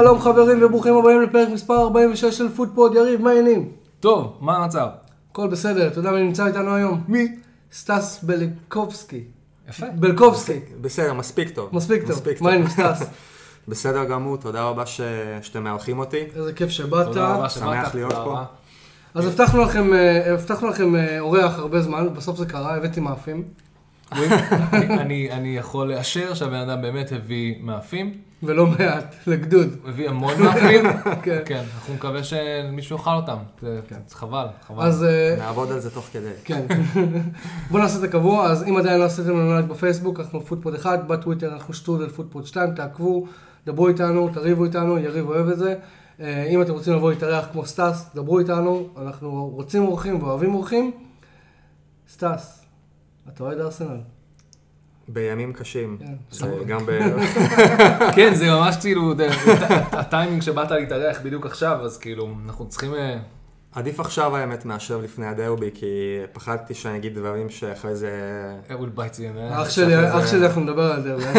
שלום חברים וברוכים הבאים לפרק מספר 46 של פודפוד, יריב, מה העניינים? טוב, מה המצב? הכל בסדר, אתה יודע מי נמצא איתנו היום? מי? סטס בלקובסקי. יפה. בלקובסקי, בסדר, מספיק טוב. מספיק טוב. מה העניינים סטס? בסדר גמור, תודה רבה ש... שאתם מארחים אותי. איזה כיף שבאת. תודה רבה שבאת. שמח להיות תודה פה. רבה. אז הבטחנו לכם, אה, הבטחנו לכם אה, אורח הרבה זמן, בסוף זה קרה, הבאתי מאפים. אני- אני- אני יכול לאשר שהבן אדם באמת הביא מאפים, ולא מעט, לגדוד. הביא המון מאפים. כן. כן, אנחנו נקווה שמישהו יאכל אותם. זה זה חבל, חבל. אז אה, נעבוד על זה תוך כדי. כן. בואו נעשה את הקבוע, אז אם עדיין לא עשיתם לנו לייק בפייסבוק, אנחנו פודפוד 1, בטוויטר אנחנו שטרודל פודפוד 2, תעקבו, דברו איתנו, תריבו איתנו, יריב אוהב את זה. אה, אם אתם רוצים לבוא להתארח כמו סטס, דברו איתנו, אנחנו רוצים אורחים ואוהבים אורחים. סטס, אתה אוהד ארסנל? בימים קשים. כן. גם ב... כן, זה ממש כאילו, הטיימינג שבאת להתארח בדיוק עכשיו, אז כאילו, אנחנו צריכים... אה, עדיף עכשיו האמת מאשר לפני הדרבי, כי פחדתי שאני אגיד דברים שאחרי זה... אה, in the ass. אח שלי, אח שלי, אנחנו נדבר על תדאג.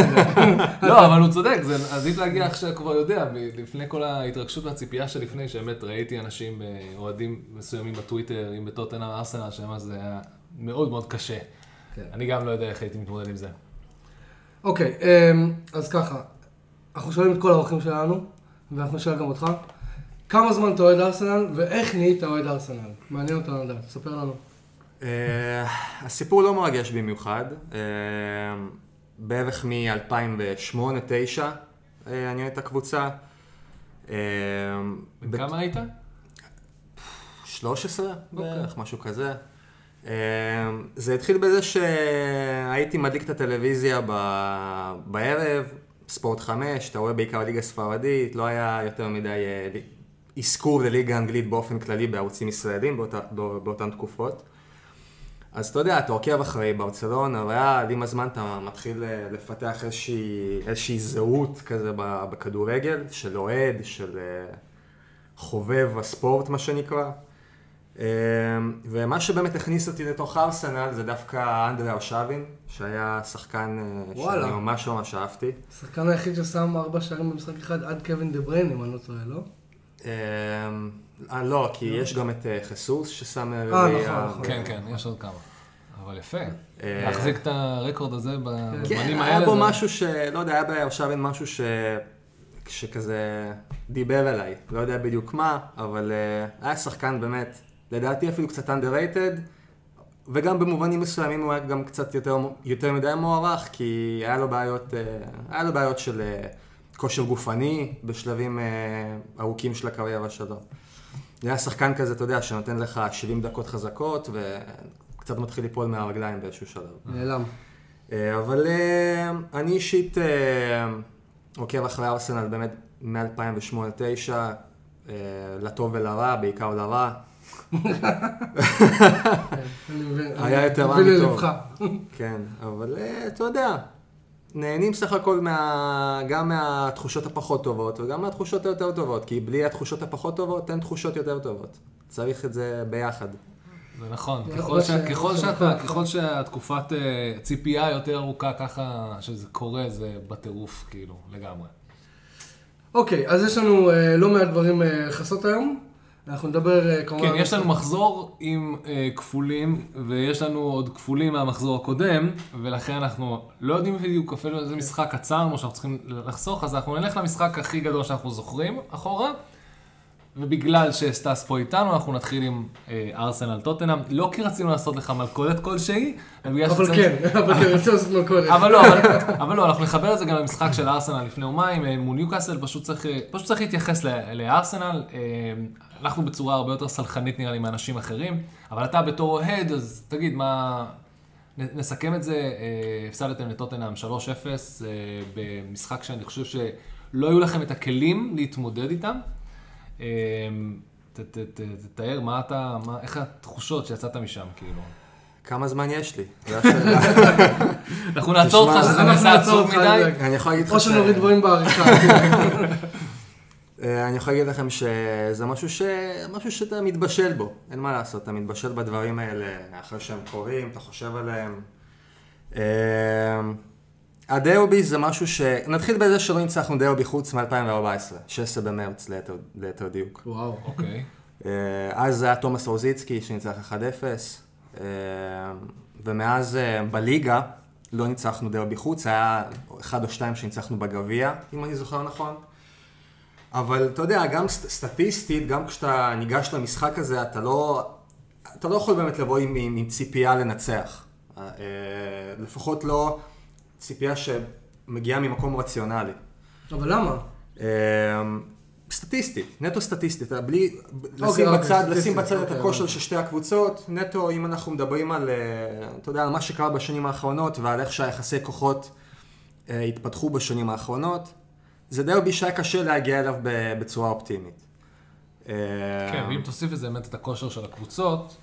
לא, אבל הוא צודק, זה עדיף להגיע עכשיו כבר יודע, לפני כל ההתרגשות והציפייה שלפני, שבאמת ראיתי אנשים, אה, אוהדים מסוימים בטוויטר, אם בטוטנאם ארסנל, שממש זה היה מאוד מאוד קשה. כן. אני גם לא יודע איך הייתי מתמודד עם זה. אוקיי, אמ, אז ככה, אנחנו שואלים את כל האורחים שלנו, ואנחנו נשאל גם אותך. כמה זמן אתה אוהד ארסנל, ואיך נהיית אוהד ארסנל? מעניין אותנו לדעת, ספר לנו. אה, הסיפור לא מרגש במיוחד. אה, בערך מ-2008-2009 אני אוהד את הקבוצה. אה, בן כמה היית? 13 אוקיי. בערך, משהו כזה. אה, זה התחיל בזה שהייתי מדליק את הטלוויזיה ב- בערב, ספורט 5, אתה רואה בעיקר ליגה ספרדית, לא היה יותר מדי אה, אזכור לליגה האנגלית באופן כללי בערוצים ישראלים באותה, בא- באותן תקופות. אז אתה יודע, אתה עוקב אחרי ברצלונה, ריאל, עם הזמן אתה מתחיל אה, לפתח איזושהי, איזושהי זהות כזה בכדורגל, של אוהד, של אה, חובב הספורט, מה שנקרא. אה, ומה שבאמת הכניס אותי לתוך ארסנל זה דווקא אנדרי ארשבין, שהיה שחקן אה, וואלה. שאני ממש ממש אהבתי. השחקן היחיד ששם ארבע שערים במשחק אחד עד קווין דה בריין, אם אני לא טועה, לא? אה, אה, לא, כי יש גם את אה, חסוס ששם נכון, רביעייה. נכון. כן, כן, יש עוד כמה. אבל יפה. אה, להחזיק את הרקורד הזה כן, בזמנים כן, האלה. היה בו משהו ש... לא יודע, היה בארשבין משהו ש... שכזה דיבר אליי. לא יודע בדיוק מה, אבל uh, היה שחקן באמת, לדעתי אפילו קצת underrated, וגם במובנים מסוימים הוא היה גם קצת יותר, יותר מדי מוערך, כי היה לו בעיות, uh, היה לו בעיות של uh, כושר גופני בשלבים uh, ארוכים של הקריירה שלו. זה היה שחקן כזה, אתה יודע, שנותן לך 70 דקות חזקות, וקצת מתחיל ליפול מהרגליים באיזשהו שלב. נעלם. אה, אבל אה, אני אישית אה, עוקב אחרי ארסנל באמת מ-2008-2009, לטוב ולרע, בעיקר לרע. היה יותר רע מטוב. כן, אבל אה, אתה יודע, נהנים סך הכל מה, גם מהתחושות הפחות טובות וגם מהתחושות היותר טובות, כי בלי התחושות הפחות טובות אין תחושות יותר טובות. צריך את זה ביחד. זה נכון, ככל ש- ש- ככל שאתה, שהתקופת אה, ציפייה יותר ארוכה, ככה שזה קורה, זה בטירוף, כאילו, לגמרי. אוקיי, אז יש לנו אה, לא מעט דברים אה, לכסות היום. אנחנו נדבר אה, כמובן... כן, יש לנו מחזור עם אה, כפולים, ויש לנו עוד כפולים מהמחזור הקודם, ולכן אנחנו לא יודעים בדיוק אפילו איזה משחק עצרנו שאנחנו צריכים לחסוך, אז אנחנו נלך למשחק הכי גדול שאנחנו זוכרים אחורה, ובגלל שסטס פה איתנו, אנחנו נתחיל עם אה, ארסנל טוטנאם, לא כי רצינו לעשות לך מלכודת כלשהי, אלא בגלל אבל שצריך- כן, אבל כן, רוצה לעשות מלכודת. אבל לא, אבל, אבל לא, אנחנו נחבר את זה גם למשחק של ארסנל לפני יומיים אה, מול ניוקאסל, פשוט צריך, אה, פשוט צריך להתייחס לארסנל. אה, אנחנו בצורה הרבה יותר סלחנית נראה לי מאנשים אחרים, אבל אתה בתור אוהד, אז תגיד מה... נסכם את זה, אה, הפסדתם לטוטנאם 3-0 אה, במשחק שאני חושב שלא היו לכם את הכלים להתמודד איתם. ת- ת- ת- תתאר מה אתה, מה, איך התחושות שיצאת משם, כאילו. כמה זמן יש לי? זו השאלה. אנחנו נעצור אותך שזה אנחנו נעשה עצוב מדי. אני יכול להגיד לך או ש... שנוריד דברים בעריכה. אה, אני יכול להגיד לכם שזה משהו, ש... משהו שאתה מתבשל בו, אין מה לעשות, אתה מתבשל בדברים האלה אחרי שהם קורים, אתה חושב עליהם. הדרבי זה משהו ש... נתחיל בזה שלא ניצחנו דרבי חוץ מ-2014, 16 במרץ ליתר- ליתר דיוק. וואו. אוקיי. אה, אז זה היה תומאס רוזיצקי שניצח 1-0, אה, ומאז אה, בליגה לא ניצחנו דרבי חוץ, היה אחד או שתיים שניצחנו בגביע, אם אני זוכר נכון. אבל אתה יודע, גם סט- סטטיסטית, גם כשאתה ניגש למשחק הזה, אתה לא, אתה לא יכול באמת לבוא עם, עם, עם ציפייה לנצח. לפחות לא ציפייה שמגיעה ממקום רציונלי. אבל למה? אה, סטטיסטית, נטו סטטיסטית, בלי, לשים אוקיי, בצד, לשים בצד את אוקיי, הכושר. של שתי הקבוצות, נטו אם אנחנו מדברים על, אה, אתה יודע, על מה שקרה בשנים האחרונות ועל איך שהיחסי כוחות אה, התפתחו בשנים האחרונות, זה דרבי שהיה קשה להגיע אליו ב- בצורה אופטימית. כן, ואם תוסיף לזה באמת את הכושר של הקבוצות,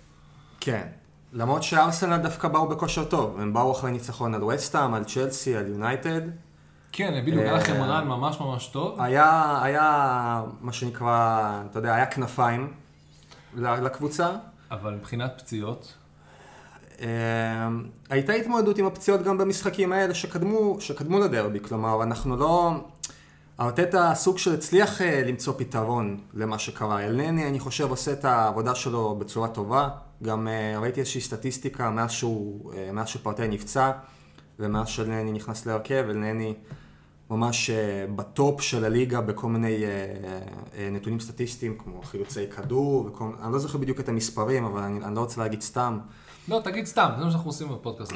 כן. למרות שארסנל דווקא באו בכושר טוב, הם באו אחרי ניצחון על וסטאם, על צ'לסי, על יונייטד. כן, בדיוק, היה אה, לכם רן ממש ממש טוב. היה, היה, מה שנקרא, אתה יודע, היה כנפיים לקבוצה. אבל מבחינת פציעות, אה, הייתה התמודדות עם הפציעות גם במשחקים האלה שקדמו, שקדמו לדרבי, כלומר, אנחנו לא... ארטטה סוג של הצליח אה, למצוא פתרון למה שקרה. אלנני, אני חושב, עושה את העבודה שלו בצורה טובה. גם אה, ראיתי איזושהי סטטיסטיקה מאז שהוא, אה, מאז שפרטי נפצע, ומאז שאלנני נכנס להרכב, אלנני ממש בטופ של הליגה בכל מיני נתונים סטטיסטיים, כמו חילוצי כדור, וכל... אני לא זוכר בדיוק את המספרים, אבל אני, אני לא רוצה להגיד סתם. לא, תגיד סתם, זה מה שאנחנו עושים בפודקאסט.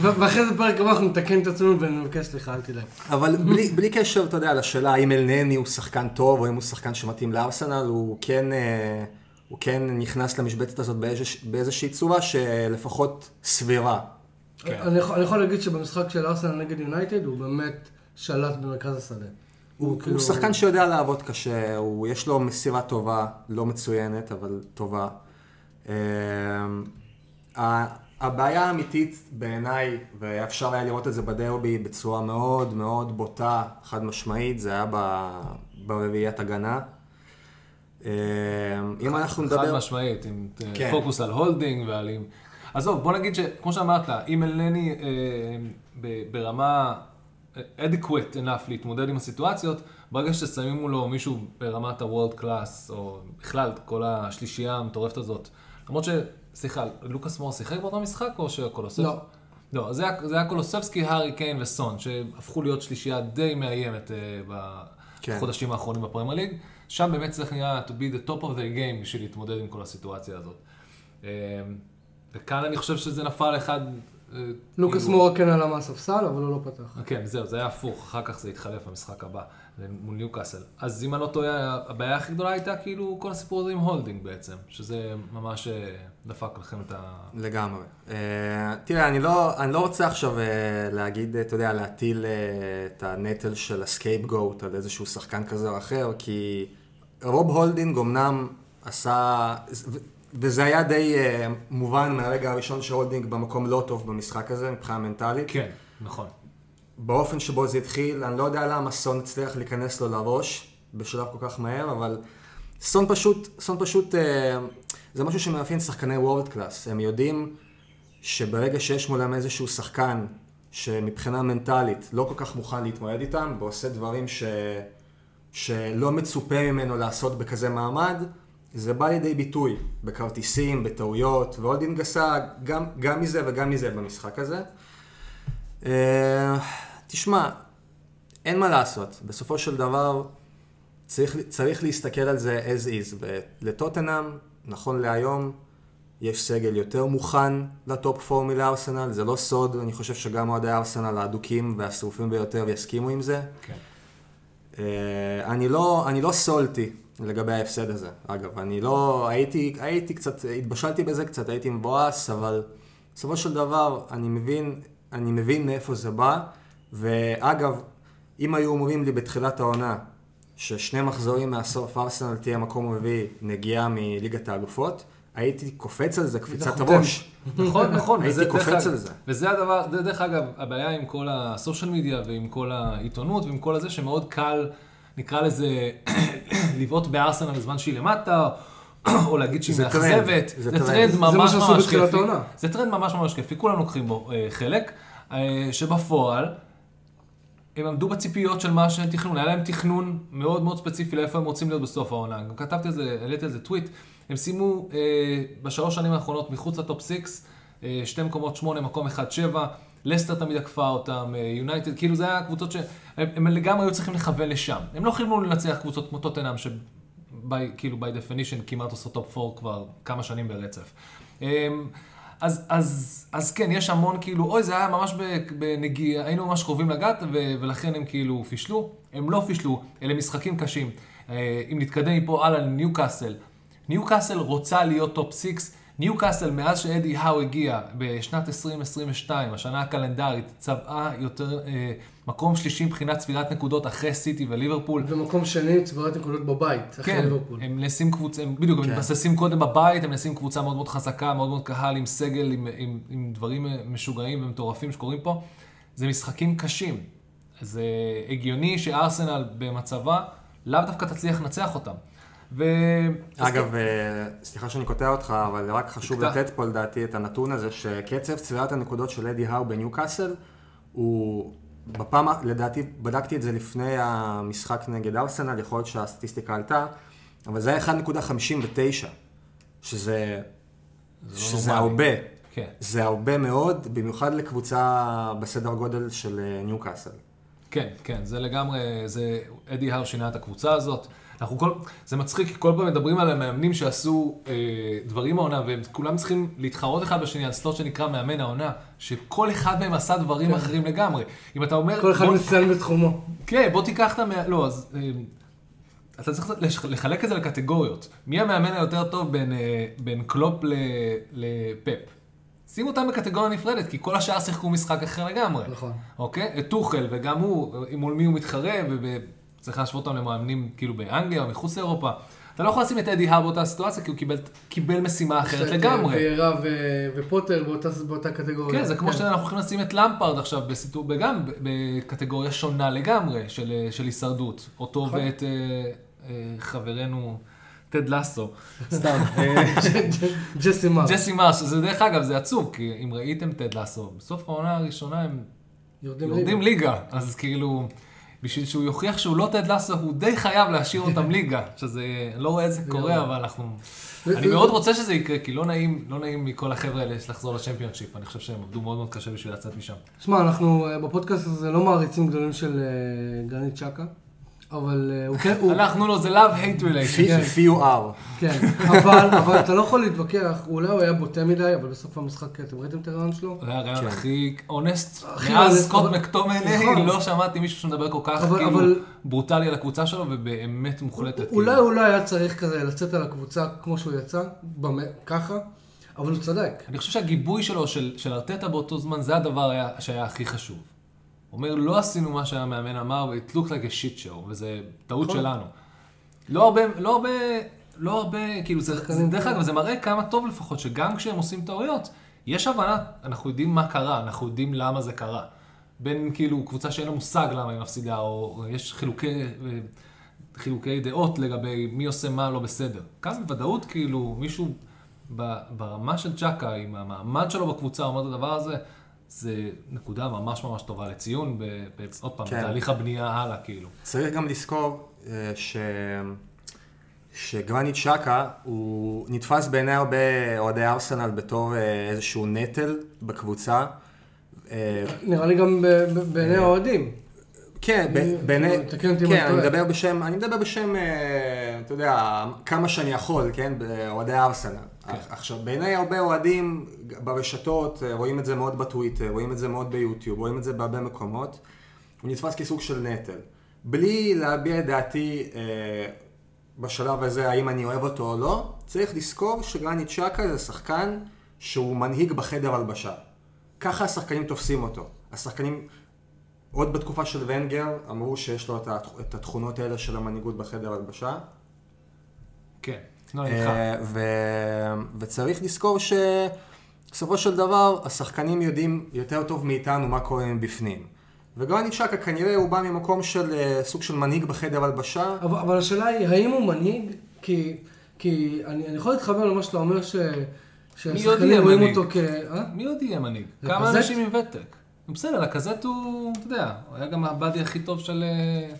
ו- ואחרי זה פרק הבא אנחנו נתקן את עצמנו ונבקש סליחה, אל תדאג. אבל בלי, בלי קשר, אתה יודע, לשאלה האם אלנני הוא שחקן טוב, או אם הוא שחקן שמתאים לארסנל, הוא כן, אה, הוא כן נכנס למשבצת הזאת באיזוש, באיזושהי צורה שלפחות סבירה. כן. אני יכול- אני יכול להגיד שבמשחק של ארסנל נגד יונייטד הוא באמת שלט במרכז השדה. הוא, כאילו- הוא שחקן שיודע לעבוד קשה, הוא, יש לו מסירה טובה, לא מצוינת, אבל טובה. אה, הבעיה האמיתית בעיניי, ואפשר היה לראות את זה בדרבי בצורה מאוד מאוד בוטה, חד משמעית, זה היה ברביעיית הגנה. אה, אם אנחנו חד נדבר... משמעית, עם אה, כן. פוקוס על הולדינג ועל... עזוב, בוא נגיד שכמו שאמרת, אם אלנני אה, ברמה adequate enough להתמודד עם הסיטואציות, ברגע ששמים מולו מישהו ברמת ה-World Class, או בכלל כל השלישייה המטורפת הזאת, למרות ש... סליחה, לוקאס מורה שיחק באותו משחק או שקולוסבסקי? לא. לא, זה היה, זה היה קולוסבסקי, הארי קיין וסון, שהפכו להיות שלישייה די מאיימת כן. בחודשים האחרונים בפרמייר ליג. שם באמת צריך נראה to be the top of the game בשביל להתמודד עם כל הסיטואציה הזאת. אה, וכאן אני חושב שזה נפל אחד... אה, לוקאס כאילו- מורה כן עלה מהספסל, אבל הוא לא פתח. כן, זהו, זה היה הפוך, אחר כך זה התחלף במשחק הבא, מול ניוקאסל. אז אם אני לא טועה, הבעיה הכי גדולה הייתה כאילו כל הסיפור הזה עם הולדינג בעצם, שזה ממש אה, דפק לכם את ה... לגמרי. אה, תראה, אני לא, אני לא רוצה עכשיו אה, להגיד, אתה יודע, להטיל אה, את הנטל של ה scapegoat על איזשהו שחקן כזה או אחר, כי רוב הולדינג אמנם עשה, וזה היה די אה, מובן מהרגע הראשון שהולדינג במקום לא טוב במשחק הזה, מבחינה מנטלית. כן, נכון. באופן שבו זה התחיל, אני לא יודע למה סון הצליח להיכנס לו לראש בשלב כל כך מהר, אבל סון פשוט, סון פשוט, אה, זה משהו שמאפיין שחקני world class. הם יודעים שברגע שיש מולם איזשהו שחקן שמבחינה מנטלית לא כל כך מוכן להתמודד איתם, ועושה דברים ש... שלא מצופה ממנו לעשות בכזה מעמד, זה בא לידי ביטוי בכרטיסים, בטעויות, והולדינג עשה גם, גם מזה וגם מזה במשחק הזה. תשמע, אין מה לעשות. בסופו של דבר, צריך, צריך להסתכל על זה as is. ולטוטנאם, נכון להיום, יש סגל יותר מוכן ל top 4 מלארסנל, זה לא סוד, אני חושב שגם אוהדי ארסנל האדוקים והשרופים ביותר יסכימו עם זה. כן. אה, אני לא, אני לא סולטי לגבי ההפסד הזה, אגב, אני לא, הייתי, הייתי קצת, התבשלתי בזה קצת, הייתי מבואס, אבל בסופו של דבר, אני מבין, אני מבין מאיפה זה בא, ואגב, אם היו אומרים לי בתחילת העונה, ששני מחזורים מהסוף ארסנל תהיה מקום רביעי נגיעה מליגת האלופות, הייתי קופץ על זה קפיצת חותם. ראש. נכון, נכון. הייתי קופץ על זה. וזה הדבר, זה דרך אגב, הבעיה עם כל הסושיאל מדיה ועם כל העיתונות ועם כל הזה, שמאוד קל, נקרא לזה, לבעוט בארסנל בזמן שהיא למטה, או להגיד שהיא מאכזבת. זה זה טרנד. ממש ממש כיפי. זה טרנד ממש ממש כיפי, כולם לוקחים בו אה, חלק. אה, שבפועל, הם עמדו בציפיות של מה שהם תכנון, היה להם תכנון מאוד מאוד ספציפי לאיפה הם רוצים להיות בסוף העונה. גם כתבתי על זה, העליתי על זה טוויט, הם סיימו אה, בשלוש שנים האחרונות מחוץ ל top 6, אה, שתי מקומות שמונה, מקום אחד שבע, לסטר תמיד עקפה אותם, יונייטד, אה, כאילו זה היה קבוצות שהם הם לגמרי היו צריכים לכוון לשם. הם לא כיוונו לנצח קבוצות כמו טוטנאם, שכאילו by definition כמעט עושות top 4 כבר כמה שנים ברצף. אה, אז, אז, אז כן, יש המון כאילו, אוי, זה היה ממש בנגיעה, היינו ממש קרובים לגעת, ו, ולכן הם כאילו פישלו. הם לא פישלו, אלה משחקים קשים. אה, אם נתקדם מפה הלאה לניו קאסל. ניו קאסל רוצה להיות top 6. ניו קאסל, מאז שאדי האו הגיע בשנת 2022, השנה הקלנדרית, צברה יותר, אה, מקום שלישי מבחינת צבירת נקודות אחרי סיטי וליברפול. ומקום שני, צבירת נקודות בבית, אחרי כן, ליברפול. הם נעשים קבוצה, הם בדיוק, כן. הם מתבססים קודם בבית, הם נעשים קבוצה מאוד מאוד חזקה, מאוד מאוד קהל, עם סגל, עם, עם, עם דברים משוגעים ומטורפים שקורים פה. זה משחקים קשים. זה הגיוני שארסנל במצבה לאו דווקא תצליח לנצח אותם. ו... אגב, כן. סליחה שאני קוטע אותך, אבל רק חשוב לתת פה לדעתי את הנתון הזה, שקצב צבירת הנקודות של אדי האו בניו קאסל, הוא בפעם, לדעתי, בדקתי את זה לפני המשחק נגד ארסנל, יכול להיות שהסטטיסטיקה עלתה, אבל זה היה 1.59, שזה, לא שזה הרבה. כן. זה הרבה מאוד, במיוחד לקבוצה בסדר גודל של ניו קאסל. כן, כן, זה לגמרי, זה, אדי האו שינה את הקבוצה הזאת. אנחנו כל, זה מצחיק, כל פעם מדברים על המאמנים שעשו אה, דברים העונה, והם כולם צריכים להתחרות אחד בשני על סלוט שנקרא מאמן העונה, שכל אחד מהם עשה דברים כן. אחרים לגמרי. אם אתה אומר... כל אחד מצטיין בתחומו. כן, בוא תיקח את המאמן, לא, אז... אה, אתה צריך לחלק את זה לקטגוריות. מי המאמן היותר טוב בין, אה, בין קלופ לפפ? שים אותם בקטגוריה נפרדת, כי כל השאר שיחקו משחק אחר לגמרי. נכון. אוקיי? את טוחל, וגם הוא, מול מי הוא מתחרה, צריך להשוות אותם למאמנים כאילו באנגליה או מחוץ לאירופה. אתה לא יכול לשים את אדי האר באותה סיטואציה, כי הוא קיבל, קיבל משימה אחרת לגמרי. ויירה ופוטר באותה, באותה קטגוריה. כן, זה כמו כן. שאנחנו יכולים לשים את למפרד עכשיו בסיטור, גם בקטגוריה שונה לגמרי של, של הישרדות. אותו נכון. ואת אה, אה, חברנו טד לסו, סתם. ג'סי מרש. ג'סי מרש, זה דרך אגב, זה עצוב, כי אם ראיתם טד לסו, בסוף העונה הראשונה הם יורדים, יורדים ליגה. ליגה, אז כאילו... בשביל שהוא יוכיח שהוא לא טד לסו, הוא די חייב להשאיר אותם ליגה, שזה, לא רואה את זה קורה, אבל אנחנו... אני מאוד רוצה שזה יקרה, כי לא נעים, לא נעים מכל החבר'ה האלה לחזור לצ'מפיונשיפ, אני חושב שהם עבדו מאוד מאוד קשה בשביל לצאת משם. שמע, אנחנו אה, בפודקאסט הזה לא מעריצים גדולים של אה, גרנית צ'קה. אבל אה, הוא כן... אנחנו לא, זה love hate relation. few are. כן, אבל אתה לא יכול להתווכח, אולי הוא היה בוטה מדי, אבל בסוף המשחק, אתם ראיתם את הרעיון שלו? זה היה הרעיון כן. הכי אונסט. מאז סקוט מקטומני, נכון. לא שמעתי מישהו שמדבר כל כך כאילו ברוטלי על הקבוצה שלו, ובאמת מוחלטת. אולי כאילו. הוא לא היה צריך כזה לצאת על הקבוצה כמו שהוא יצא, ככה. אבל הוא צדק. אני חושב שהגיבוי שלו, של ארטטה באותו זמן, זה הדבר שהיה הכי חשוב. אומר, לא עשינו מה שהמאמן אמר, it looked like a shit show, וזה טעות נכון. שלנו. לא הרבה, לא הרבה, לא הרבה, כאילו, זה, זה דרך אגב, זה מראה כמה טוב לפחות, שגם כשהם עושים טעויות, יש הבנה, אנחנו יודעים מה קרה, אנחנו יודעים למה זה קרה. בין כאילו קבוצה שאין לה מושג למה היא מפסידה, או יש חילוקי, חילוקי דעות לגבי מי עושה מה לא בסדר. כאן בוודאות, כאילו, מישהו ברמה של צ'קה, עם המעמד שלו בקבוצה, אומר את הדבר הזה, זה נקודה ממש ממש טובה לציון, עוד פעם, כן. בתהליך הבנייה הלאה, כאילו. צריך גם לזכור אה, ש... שגרניט שקה הוא נתפס בעיני הרבה אוהדי ארסנל בתור אה, איזשהו נטל בקבוצה. אה, נראה לי גם בעיני האוהדים. כן, בעיני, כן, אני מדבר בשם, אני מדבר בשם, אתה יודע, כמה שאני יכול, כן, באוהדי ארסנל. כן. עכשיו, בעיני הרבה אוהדים ברשתות, אה, רואים את זה מאוד בטוויטר, רואים את זה מאוד ביוטיוב, רואים את זה בהרבה מקומות, הוא נתפס כסוג של נטל. בלי להביע את דעתי אה, בשלב הזה, האם אני אוהב אותו או לא, צריך לזכור שגרנית צ'קה זה שחקן שהוא מנהיג בחדר הלבשה. ככה השחקנים תופסים אותו. השחקנים, עוד בתקופה של ונגר, אמרו שיש לו את התכונות האלה של המנהיגות בחדר הלבשה. כן. לא, אה, ו... וצריך לזכור שבסופו של דבר השחקנים יודעים יותר טוב מאיתנו מה קורה מבפנים. וגרניט שקה כנראה הוא בא ממקום של אה, סוג של מנהיג בחדר הלבשה. אבל, אבל השאלה היא, האם הוא מנהיג? כי, כי אני, אני יכול להתחבר למה שאתה אומר ש... שהשחקנים רואים אותו כ... אה? מי עוד יהיה מנהיג? כמה אנשים עם ותק? בסדר, לקזט הוא, אתה יודע, הוא היה גם ה buddy הכי טוב של... אה,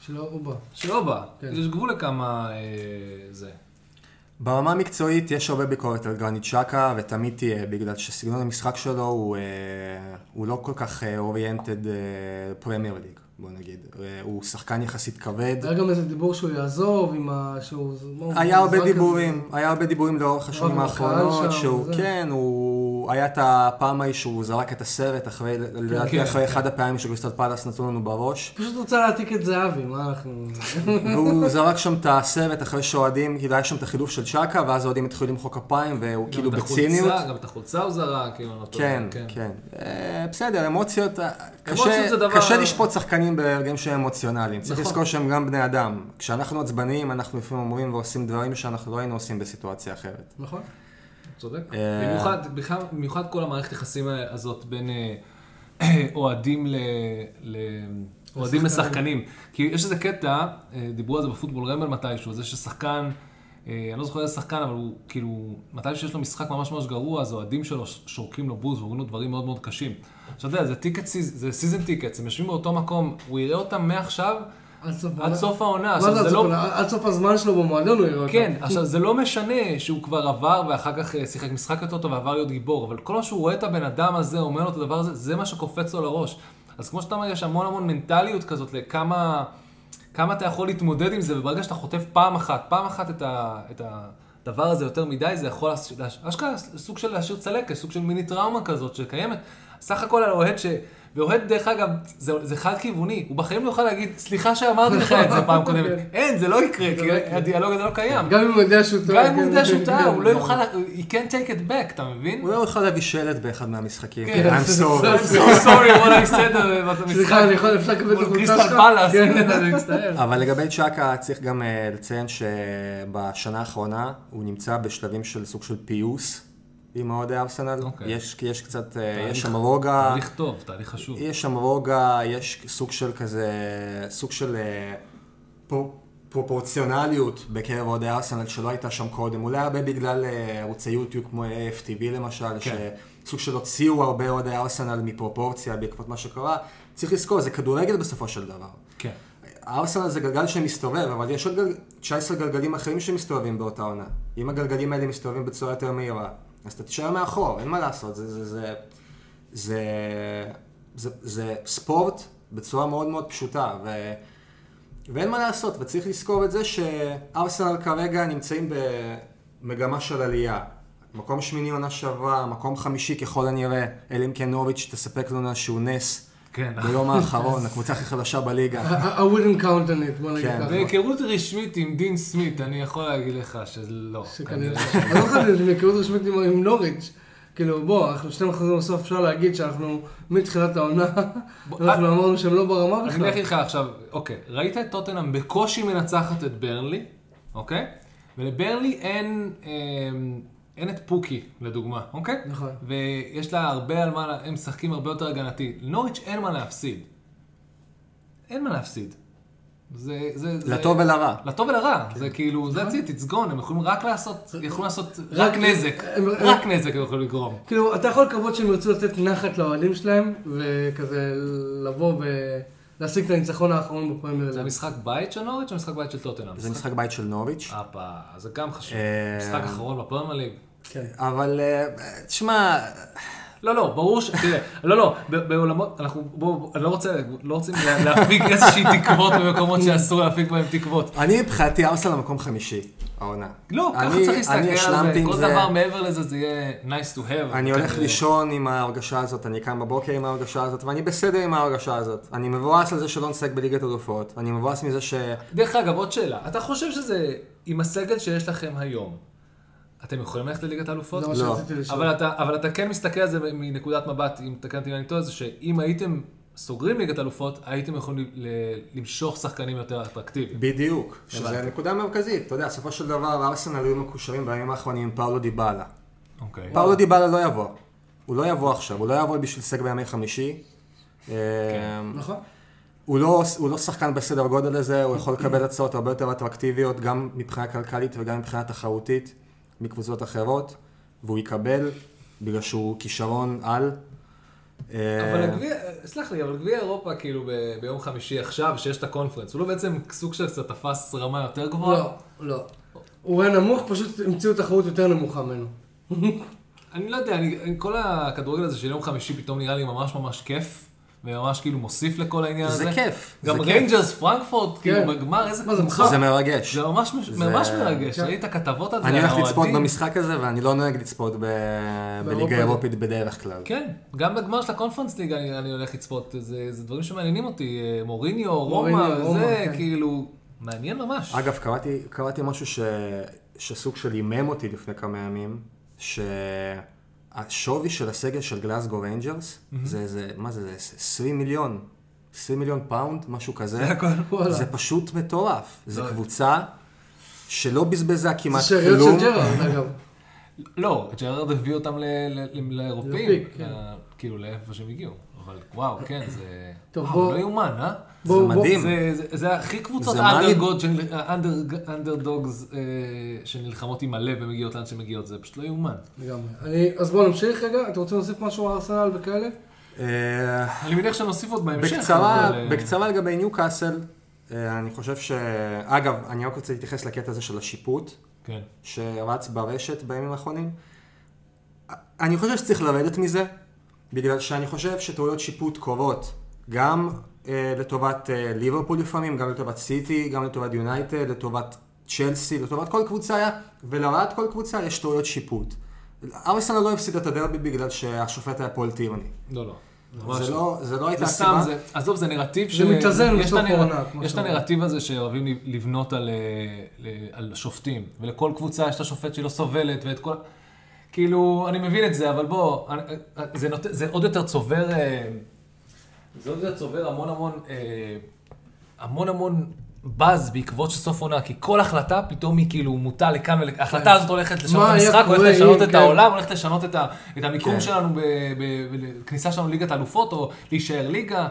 שלא, הוא בא. של אובה. כן. יש גבול לכמה אה, זה. ברמה המקצועית יש הרבה ביקורת על גרניט שקה, ותמיד תהיה, בגלל שסגנון המשחק שלו הוא, אה, הוא לא כל כך oriented פרמייר ליג, בוא נגיד. אה, הוא שחקן יחסית כבד. היה גם איזה דיבור שהוא יעזוב עם ה... שהוא... היה הרבה דיבורים, היה הרבה דיבורים לאורך השנים האחרונות, שהוא, וזה. כן, הוא, היה את הפעם ההיא שהוא זרק את הסרט אחרי, לדעתי כן, אחרי כן. אחד הפעמים שקריסטל פלאס נתנו לנו בראש. פשוט רוצה להעתיק את זהבי, מה אנחנו... והוא זרק שם את הסרט אחרי שאוהדים, כאילו היה שם את החילוף של צ'אקה, ואז האוהדים התחילו למחוא כפיים, והוא כאילו בציניות. גם את החולצה הוא זרק, כאילו, טוב, כן, כן. אה, בסדר, אמוציות, אה, קשה לשפוט שחקנים ברגעים שהם אמוציונליים. צריך נכון. לזכור שהם גם בני אדם. כשאנחנו עצבניים, אנחנו לפעמים אומרים ועושים דברים שאנחנו לא היינו עושים בסיטואציה אחרת. נכון? צודק. אה, במיוחד, בכלל, במיוחד כל המערכת יחסים הזאת בין אה, אוהדים ל... ל... אוהדים לשחקנים. כי יש איזה קטע, אה, דיברו על זה בפוטבול רמבל מתישהו, זה ששחקן, אה, אני לא זוכר איזה שחקן, אבל הוא כאילו, מתי שיש לו משחק ממש ממש גרוע, אז אוהדים שלו שורקים לו בוז ואומרים לו דברים מאוד מאוד קשים. עכשיו אתה יודע, זה ticket, sea- זה season tickets, הם יושבים באותו מקום, הוא יראה אותם מעכשיו עד סוף העונה. עד סוף הזמן שלו במועדון הוא יראה אותו. כן, עכשיו זה לא משנה שהוא כבר עבר ואחר כך אה, שיחק משחק יותר טוב ועבר להיות גיבור, אבל כל מה שהוא רואה את הבן אדם הזה, אומר לו את הדבר הזה, זה מה שקופץ לו לראש. אז כמו שאתה אומר, יש המון המון מנטליות כזאת לכמה כמה אתה יכול להתמודד עם זה, וברגע שאתה חוטף פעם אחת, פעם אחת את, ה, את הדבר הזה יותר מדי, זה יכול, אשכרה סוג של להשאיר צלקת, סוג של מיני טראומה כזאת שקיימת. סך הכל על אוהד ש... ואוהד, דרך אגב, זה, זה חד-כיווני, הוא בחיים לא יוכל להגיד, סליחה שאמרתי לך את זה פעם קודמת. אין, זה לא יקרה, כי הדיאלוג הזה לא קיים. גם אם הוא יודע שהוא טועה. גם אם הוא יודע שהוא טעה, כן, הוא לא כן. יוכל, he can't take it back, אתה מבין? הוא לא יוכל להביא שלט באחד מהמשחקים. כן. I'm sorry. I'm so sorry what I said. סליחה, אני יכול, אפשר לקבל את קריסטל שלך? פלאס, כן. כן, אני מצטער. אבל לגבי צ'אקה צריך גם אה, לציין שבשנה האחרונה הוא נמצא בשלבים של סוג של פיוס עם אוהדי ארסנל. אוקיי. יש, יש קצת, אה, תהליך- יש שם רוגע. תהליך טוב, תהליך חשוב. יש שם רוגע, יש סוג של כזה, סוג של אה, פר- פרופורציונליות בקרב אוהדי ארסנל שלא הייתה שם קודם. אולי הרבה בגלל אה, ערוצי יוטיוב כמו AFTV למשל, כן. שסוג של הוציאו הרבה אוהדי ארסנל מפרופורציה בעקבות מה שקרה. צריך לזכור, זה כדורגל בסופו של דבר. כן. ארסנל זה גלגל שמסתובב, אבל יש עוד גל... 19 גלגלים אחרים שמסתובבים באותה עונה. אם הגלגלים האלה מסתובבים בצורה יותר מהירה, אז אתה תישאר מאחור, אין מה לעשות. זה, זה, זה, זה, זה, זה ספורט בצורה מאוד מאוד פשוטה, ו... ואין מה לעשות, וצריך לזכור את זה שארסנל כרגע נמצאים במגמה של עלייה. מקום שמיני עונה שעברה, מקום חמישי ככל הנראה, אלא אם כן נוריץ' תספק לנו איזשהו נס כן. ביום האחרון, הקבוצה הכי חדשה בליגה. I wouldn't count on it, בוא נגיד כן. ככה. בהיכרות רשמית עם דין סמית, אני יכול להגיד לך שלא. שכנראה. אני לא חושב שזה מהיכרות רשמית עם- נוריץ'. כאילו, בוא, אנחנו שני מחזורים בסוף, אפשר להגיד שאנחנו מתחילת העונה, אנחנו אמרנו שהם לא ברמה אני אלך בכלל. איתך עכשיו, אוקיי, ראית את טוטנאם בקושי מנצחת את ברנלי, אוקיי? ולברנלי אין, אה, אין את פוקי, לדוגמה, אוקיי? נכון. ויש לה הרבה על מה, הם משחקים הרבה יותר הגנתי. לנוריץ' אין מה להפסיד. אין מה להפסיד. זה, זה, זה... לטוב ולרע. לטוב ולרע, זה כאילו, זה הציט, it's gone, הם יכולים רק לעשות, יכולים לעשות רק נזק, רק נזק הם יכולים לגרום. כאילו, אתה יכול לקוות שהם ירצו לתת נחת לאוהדים שלהם, וכזה לבוא ולהשיג את הניצחון האחרון בפרמייר זה ליג. משחק בית של נוריץ' או משחק בית של טוטנאם? זה משחק בית של נוריץ'. הפה, זה גם חשוב. אה, משחק אחרון בפרמייר ליג. כן. אבל אה, תשמע, לא, לא, ברור ש... תראה, לא, לא, בעולמות, אנחנו, בואו, אני לא רוצה, לא רוצים לה- להפיק איזושהי תקוות במקומות שאסור להפיק בהם תקוות. אני מבחינתי ארסנל במקום חמישי, העונה. לא, ככה צריך להסתכל על זה, כל. דבר מעבר לזה זה יהיה nice to have. אני הולך. לישון עם ההרגשה הזאת, אני קם בבוקר עם ההרגשה הזאת, ואני בסדר עם ההרגשה הזאת. אני מבואס על זה שלא נשחק בליגת אלופות, אני מבואס מזה ש... דרך אגב, עוד שאלה, אתה חושב שזה, עם הסגל שיש לכם היום, אתם יכולים ללכת לליגת האלופות? לא. אבל אתה, אבל אתה כן מסתכל על זה מנקודת מבט, אם תקן אותי אם אני טועה, זה שאם הייתם סוגרים ליגת אלופות, הייתם יכולים ל- למשוך שחקנים יותר אטרקטיביים. בדיוק, שזה הבנתי. נקודה מרכזית. אתה יודע, בסופו של דבר, ארסנל היו מקושרים בימים האחרונים עם פאולו דיבאלה. אוקיי. פאולו דיבאלה לא יבוא. הוא לא יבוא עכשיו, הוא לא יבוא בשביל לשחק בימי חמישי. כן. אה, נכון? הוא לא, הוא לא שחקן בסדר גודל הזה, הוא יכול לקבל הצעות הרבה יותר אטרקטיביות, גם מבחינה כלכלית וגם מבחינה תחרותית, מקבוצות אחרות, והוא יקבל, בגלל שהוא כישרון על. אה, אבל הגביע, סלח לי, אבל גביע אירופה כאילו ב- ביום חמישי עכשיו, שיש את הקונפרנס, הוא לא בעצם סוג של קצת תפס רמה יותר גבוהה? לא, לא. הוא היה נמוך, פשוט המציאו תחרות יותר נמוכה ממנו. אני לא יודע, אני, אני- כל הכדורגל הזה של יום חמישי פתאום נראה לי ממש ממש כיף, וממש כאילו מוסיף לכל העניין הזה. זה כיף, גם. ריינג'רס, פרנקפורט, כן. כאילו בגמר, איזה מה, זה קבוצה. זה מרגש. זה ממש, מרגש, כן. ראית כתבות על זה, אני הולך לצפות? במשחק הזה, ואני לא נוהג לצפות ב- בליגה. האירופית בדרך כלל. כן, גם בגמר של הקונפרנס ליג אני, אני הולך לצפות, זה, זה דברים שמעניינים אותי, אה, מוריניו, רומא, זה כן. כאילו, מעניין ממש. אגב, קראתי, קראתי משהו ש... שסוג של הימם אותי לפני כמה ימים, שהשווי של הסגל של גלאסגו ריינג'רס, זה איזה, מה זה, זה 20 מיליון, 20 מיליון פאונד, משהו כזה. זה הכל. וואלה. זה פשוט מטורף. זו לא. קבוצה שלא בזבזה זה כמעט שאריות כלום. של ג'רארד, אגב. לא, ג'רארד הביא אותם ל- ל- ל- לאירופאים, לאירופים, כן. ל- כאילו לאיפה שהם הגיעו. אבל וואו, כן, זה... טוב, וואו, בוא- לא יאומן, אה? בואו, זה. מדהים. זה, זה, זה הכי קבוצות ה underdogs אה, שנלחמות עם הלב ומגיעות לאן שמגיעות, זה פשוט לא יאומן. לגמרי. אני- אז בואו נמשיך רגע, אתם רוצים להוסיף משהו על ארסנל וכאלה? אה, אני מניח שנוסיף עוד בהמשך. בקצרה, אבל, אה, בקצרה לגבי ניוקאסל, אה, אני חושב ש... אגב, אני רק רוצה להתייחס לקטע הזה של השיפוט. כן. שרץ ברשת בימים האחרונים. אני חושב שצריך לרדת מזה, בגלל שאני חושב שטעויות שיפוט קורות גם לטובת אה, ליברפול לפעמים, גם לטובת סיטי, גם לטובת יונייטד, לטובת צ'לסי, לטובת כל קבוצה, ולרעת כל קבוצה יש טעויות שיפוט. ארסנל לא הפסיד את הדרבי בגלל שהשופט היה פול טירני. לא, לא. ממש זה לא, זה לא הייתה הסיבה. זה, עזוב, זה נרטיב זה מתאזן בסוף העונה, יש את. הנרטיב הזה שאוהבים לבנות על, אה, על שופטים, ולכל קבוצה יש את השופט שהיא לא סובלת, ואת כל... כאילו, אני מבין את זה, אבל בוא, אה, זה, נות... זה עוד יותר צובר... יותר צובר המון המון... אה, המון המון באז בעקבות של סוף עונה, כי כל החלטה פתאום היא כאילו מוטה לכאן ולכאן. ההחלטה הזאת הולכת לשנות את המשחק, הולכת לשנות את כן. העולם, הולכת לשנות את, המיקום כן. שלנו בכניסה שלנו לליגת האלופות, או להישאר ליגה.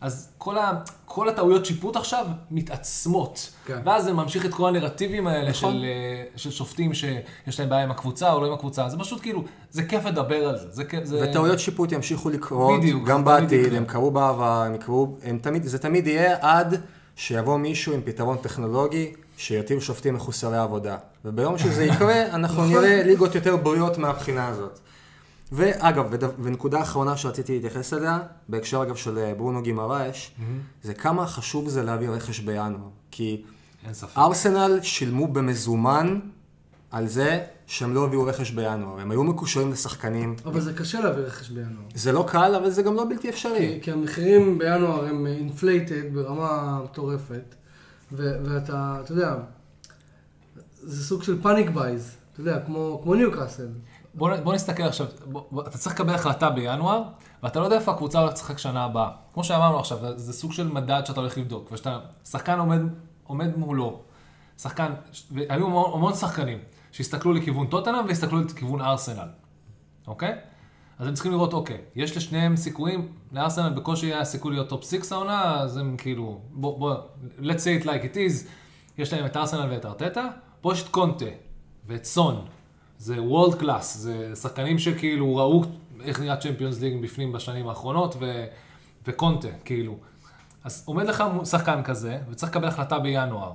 אז כל, ה, כל הטעויות שיפוט עכשיו מתעצמות. כן. ואז זה ממשיך את כל הנרטיבים האלה נכון. של, אה, של שופטים שיש להם בעיה עם הקבוצה או לא עם הקבוצה. זה פשוט כאילו, זה כיף לדבר על זה. זה, זה... וטעויות שיפוט ימשיכו לקרות, בדיוק, גם בעתיד. הם קרו בעבר, הם יקרו, הם תמיד, זה תמיד יהיה עד שיבוא מישהו עם פתרון טכנולוגי שיותיר שופטים מחוסרי עבודה. וביום שזה יקרה, אנחנו נראה ליגות יותר בריאות מהבחינה הזאת. ואגב, וד- ונקודה אחרונה שרציתי להתייחס אליה, בהקשר אגב של אה, ברונו גימרייש, זה כמה חשוב זה להביא רכש בינואר. כי. ארסנל שילמו במזומן על זה שהם לא הביאו רכש בינואר. הם היו מקושרים לשחקנים, אבל זה קשה להביא רכש בינואר. זה לא קל, אבל זה גם לא בלתי אפשרי. כי, כי המחירים בינואר הם inflated ברמה מטורפת, ו- ואתה, אתה יודע, זה סוג של panic buys, אתה יודע, כמו, כמו ניוקאסל. בוא, בוא נסתכל עכשיו, בוא, בוא, אתה צריך לקבל החלטה בינואר, ואתה לא יודע איפה הקבוצה הולכת לשחק שנה הבאה. כמו שאמרנו עכשיו, זה, סוג של מדד שאתה הולך לבדוק, ושאתה, שחקן עומד, עומד מולו, שחקן, והיו המון, המון שחקנים שהסתכלו לכיוון טוטנאם והסתכלו לכיוון ארסנל, אוקיי? אז הם צריכים לראות, אוקיי, יש לשניהם סיכויים, לארסנל בקושי היה סיכוי להיות top 6 העונה, אז הם כאילו, בוא, בוא, let's say it like it is, יש להם את ארסנל ואת ארטטה, פה יש את קונטה ואת סון, זה world class, זה שחקנים שכאילו ראו איך נראה Champions League בפנים בשנים האחרונות, ו, וקונטה, כאילו. אז עומד לך שחקן כזה, וצריך לקבל החלטה בינואר.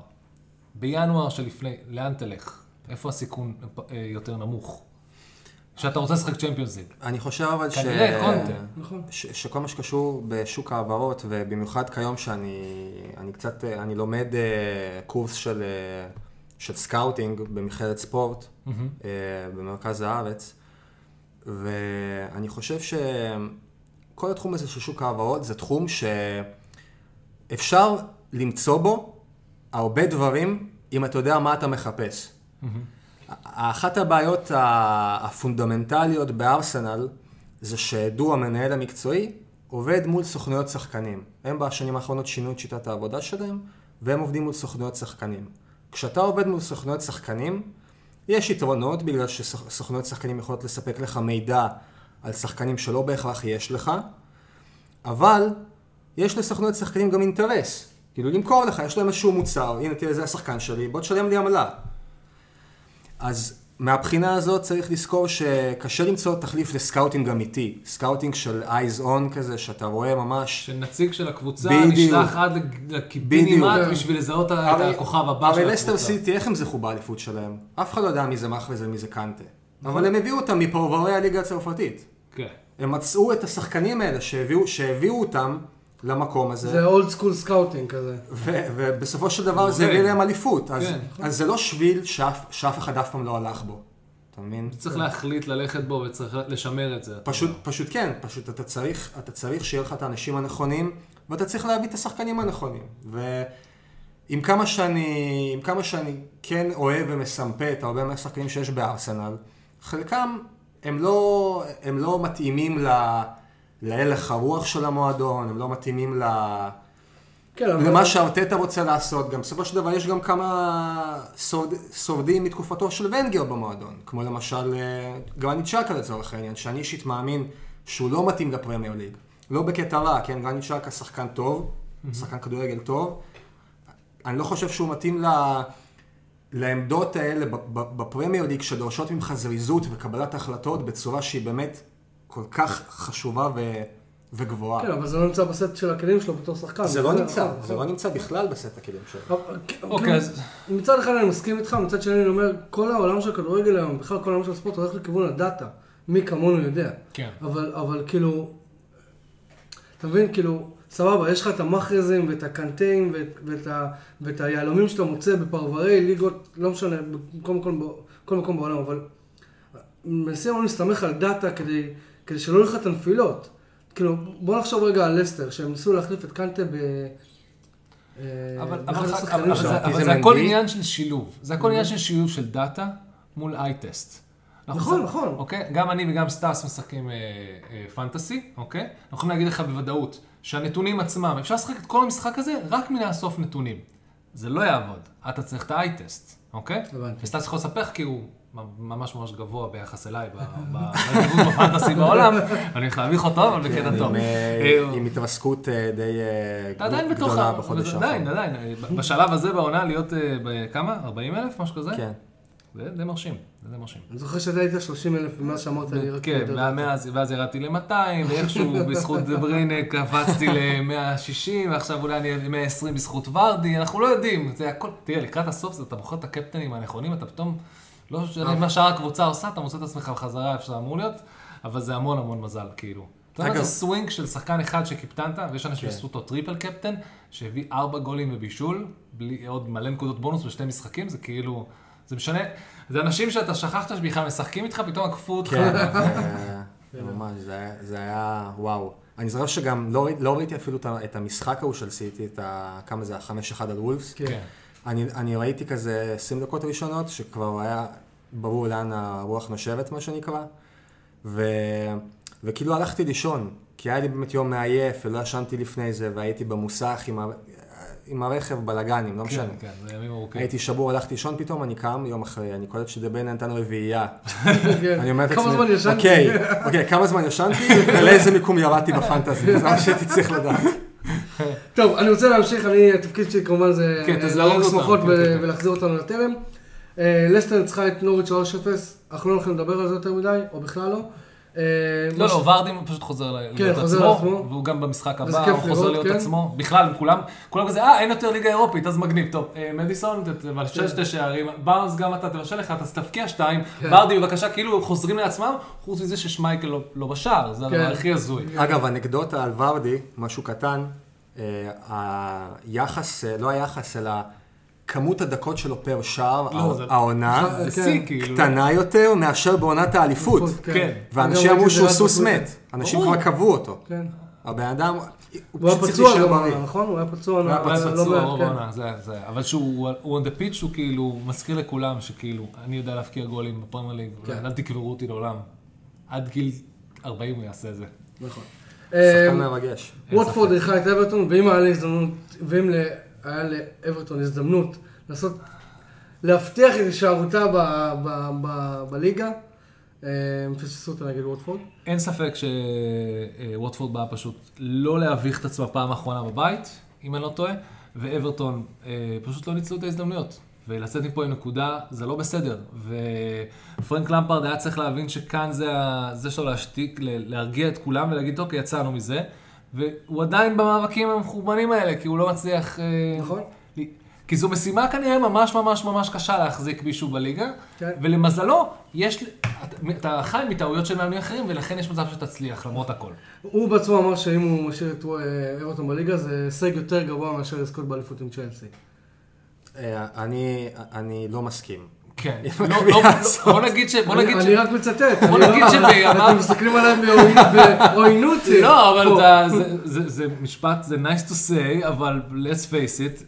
בינואר שלפני, לאן תלך? איפה הסיכון אה, יותר נמוך? שאתה רוצה לשחק Champions League. אני חושב אבל ש... כנראה, קונטה. נכון. ש... שכל מה שקשור בשוק ההעברות, ובמיוחד כיום שאני אני קצת, אה, אני לומד אה, קורס של, של סקאוטינג במכללת ספורט אה, במרכז הארץ, ואני חושב שכל התחום הזה של שוק ההעברות זה תחום שאפשר למצוא בו הרבה דברים אם אתה יודע מה אתה מחפש. אחת הבעיות הפונדמנטליות בארסנל זה שדו המנהל המקצועי עובד מול סוכנויות שחקנים. הם בשנים האחרונות שינו את שיטת העבודה שלהם והם עובדים מול סוכנויות שחקנים. כשאתה עובד מול סוכנויות שחקנים, יש יתרונות בגלל שסוכנויות שחקנים יכולות לספק לך מידע על שחקנים שלא בהכרח יש לך, אבל יש לסוכנויות שחקנים גם אינטרס. כאילו למכור לך, יש להם איזשהו מוצר, הנה תראה זה השחקן שלי, בוא תשלם לי עמלה. אז מהבחינה הזאת צריך לזכור שקשה למצוא תחליף לסקאוטינג אמיתי. סקאוטינג של eyes on כזה, שאתה רואה ממש... שנציג של הקבוצה בדיוק. נשלח עד לקיבינימט בדיוק. בשביל לזהות את הכוכב הבא של הקבוצה. הרי לסטר סיטי, איך הם זכו באליפות שלהם? אף אחד לא יודע מי זה מאחרז ומי זה קנטה. אבל הם הביאו אותם מפרברי הליגה הצרפתית. כן. הם מצאו את השחקנים האלה שהביאו, שהביאו אותם למקום הזה. זה old school scouting כזה. ובסופו של דבר זה. הביא להם אליפות. אז, כן. אז זה לא שביל שאף, אחד אף פעם לא הלך בו. אתה מבין? צריך להחליט ללכת בו וצריך לשמר את זה. פשוט, כן, פשוט אתה צריך, אתה צריך שיהיה לך את האנשים הנכונים, ואתה צריך להביא את השחקנים הנכונים. ועם כמה שאני, עם כמה שאני כן אוהב ומסמפט את הרבה מהשחקנים שיש בארסנל, חלקם הם לא, הם לא מתאימים ל, להלך הרוח של המועדון, הם לא מתאימים ל... כן, אבל... למה שארטטה רוצה לעשות, גם בסופו של דבר יש גם כמה שורד, שורדים מתקופתו של ונגר במועדון, כמו למשל אה, גרניט צ'אקה לצורך העניין, שאני אישית מאמין שהוא לא מתאים לפרמייר ליג. לא בקטע רע, כן, גרניט צ'אקה שחקן טוב, שחקן כדורגל טוב, אני לא חושב שהוא מתאים ל... לעמדות האלה בפרמייר ליג שדורשות ממך זריזות וקבלת החלטות בצורה שהיא באמת כל כך חשובה ו... וגבוהה. כן, אבל זה לא נמצא בסט של הכלים שלו בתור שחקן. זה לא נמצא, זה. לא נמצא בכלל בסט הכלים שלו. אוקיי, כאילו, אז- מצד אחד אני מסכים איתך, מצד שני אני אומר, כל העולם של הכדורגל היום, בכלל כל העולם של הספורט הולך לכיוון הדאטה. מי כמונו יודע. כן. אבל, אבל כאילו, אתה מבין, כאילו, סבבה, יש לך את המאחרזים ואת הקנטים ואת, היהלומים שאתה מוצא בפרברי ליגות, לא משנה, בכל מקום, בכל מקום בעולם, אבל מנסים להסתמך על דאטה כדי, כדי שלא יהיו לך את הנפילות. כאילו, בוא נחשוב רגע על לסטר, שהם ניסו להחליף את קנטה ב... אה, אבל, אבל, השחקנים אבל. זה, אבל זה זה הכל. עניין של שילוב. זה הכל עניין של שילוב של דאטה מול eye test. נכון, עושים- נכון. אוקיי? גם אני וגם סטאס משחקים אה, אה, פנטסי, אוקיי? אנחנו יכולים להגיד לך בוודאות שהנתונים עצמם, אפשר לשחק את כל המשחק הזה רק מלאסוף נתונים. זה לא יעבוד. אתה צריך את האיי-טסט, אוקיי? הבנתי. וסטאס יכול לספר כי הוא ממש ממש גבוה ביחס אליי בפנטסי בעולם. אני הולך להביך אותו, אבל בקטע טוב. עם, אה, אה, עם התרסקות אה, די עדיין גדולה. בחודש עדיין, האחרון. עדיין. בשלב הזה בעונה להיות בכמה? 40 אלף? משהו כזה? כן. זה די מרשים, זה די מרשים. אני זוכר שאתה היית 30 אלף ממה שאמרת לי. רק כן. ואז ירדתי ל-200, ואיכשהו בזכות בריינה קפצתי ל-160, ועכשיו אולי אני אהיה 120 בזכות ורדי, אנחנו לא יודעים, זה הכל, תראה, לקראת הסוף אתה בוחר את הקפטנים הנכונים, אתה פתאום, לא משנה מה שאר הקבוצה עושה, אתה מוצא את עצמך בחזרה איפה שאתה אמור להיות, אבל זה המון המון מזל, כאילו. אתה יודע מה זה סווינג של שחקן אחד שקיפטנת, ויש אנשים כן. שעשו אותו triple captain, שהביא ארבע גולים ובישול, בלי עוד מלא נקודות בונוס בשני משחקים, זה כאילו, זה משנה, זה אנשים שאתה שכחת שבכלל משחקים איתך, פתאום עקפו אותך. כן, זה ממש, זה היה- וואו. אני זוכר שגם לא לא ראיתי אפילו את המשחק ההוא של סיטי, את. כמה זה, החמש אחד על וולפס. כן. אני, אני ראיתי כזה 20 דקות ראשונות, שכבר היה ברור לאן הרוח נושבת, מה שנקרא, ו, וכאילו הלכתי לישון, כי היה לי באמת יום מעייף, ולא ישנתי לפני זה, והייתי במוסך עם, ה, עם הרכב בלאגנים, לא משנה. כן, כן, זה ימים ארוכים. הייתי שבור, הלכתי לישון פתאום, אני קם יום אחרי, אני קולט שדבן נתן רביעייה. כן. אני אומר את כמה זמן ישנתי? אוקיי, אוקיי, כמה זמן ישנתי, ולאיזה מיקום ירדתי בפנטזי, זה מה שהייתי צריך לדעת. טוב, אני רוצה להמשיך, אני, התפקיד שלי כמובן זה כן, אה, תזרז להרוג אותם, כן, כן, כן. ולהחזיר אותנו לתלם. אה, לסטר ניצחה את נוריץ' 3-0, אנחנו לא הולכים לדבר על זה יותר מדי, או בכלל לא. אה, לא, מש- לא, ורדים פשוט חוזר כן, להיות חוזר עצמו, לעצמו. והוא גם במשחק הבא, הוא חוזר לראות, להיות כן. עצמו. בכלל, כולם, כולם כזה, אה, אין יותר ליגה אירופית, אז מגניב. טוב, אה, מדיסון, תבשל שתי שערים, בארנס גם אתה תבשל לך, אז תבקיע שתיים, כן. ורדי בבקשה, כאילו חוזרים לעצמם, חוץ מזה ששמייקל לא- לא בשער, זה הדבר כן. הכי הזוי. אגב, אנקדוטה על ורדי, משהו קטן, אה, היחס, אה, לא היחס, אלא כמות הדקות שלו פר שער, לא, העונה, כן. זה שיא, כאילו. קטנה יותר מאשר בעונת האליפות. כן. ואנשים גם אמרו שהוא סוס מת, אנשים. כבר קבעו אותו. כן. הבן אדם, הוא היה פשוט צריך פצוע להישאר בריא. נכון? הוא היה פצוע. הוא היה הוא היה לא פצוע מעט, רוב כן. זה, זה. אבל שהוא הוא on the pitch, הוא כאילו מזכיר לכולם שכאילו, אני יודע להבקיע גולים בפרמייר ליג, כן. אל תקברו אותי לעולם. עד גיל 40 הוא יעשה את זה. נכון. שחקן אה, מרגש. ווטפורד אירחה את אברטון, ואם היה לי הזדמנות, ואם היה לאברטון הזדמנות לעשות, להבטיח את הישארותה בליגה, אה, הם פספסו אותה נגד ווטפורד. אין ספק שווטפורד באה פשוט לא להביך את עצמה פעם אחרונה בבית, אם אני לא טועה, ואברטון אה, פשוט לא ניצלו את ההזדמנויות. ולצאת מפה עם נקודה, זה לא בסדר. ופרנק למפרד היה צריך להבין שכאן זה, ה- זה שלו להשתיק, ל- להרגיע את כולם ולהגיד, אוקיי, יצאנו מזה. והוא עדיין במאבקים המחורבנים האלה, כי הוא לא מצליח... אה, נכון. כי זו משימה כנראה ממש ממש ממש קשה להחזיק מישהו בליגה, כן. ולמזלו, יש, אתה, חי מטעויות של מאמנים אחרים, ולכן יש מצב שתצליח, למרות הכל. הוא בעצמו אמר שאם הוא משאיר את אה, אברטון בליגה זה הישג יותר גבוה מאשר לזכות באליפות עם צ'לסי. אה, אני, אני לא מסכים. כן. לא, לא, לא. בוא נגיד ש... אני רק מצטט. בוא נגיד שבימיו- אתם מסתכלים עליי בעוינות-. לא, אבל זה, זה, זה משפט, זה nice to say, אבל let's face it,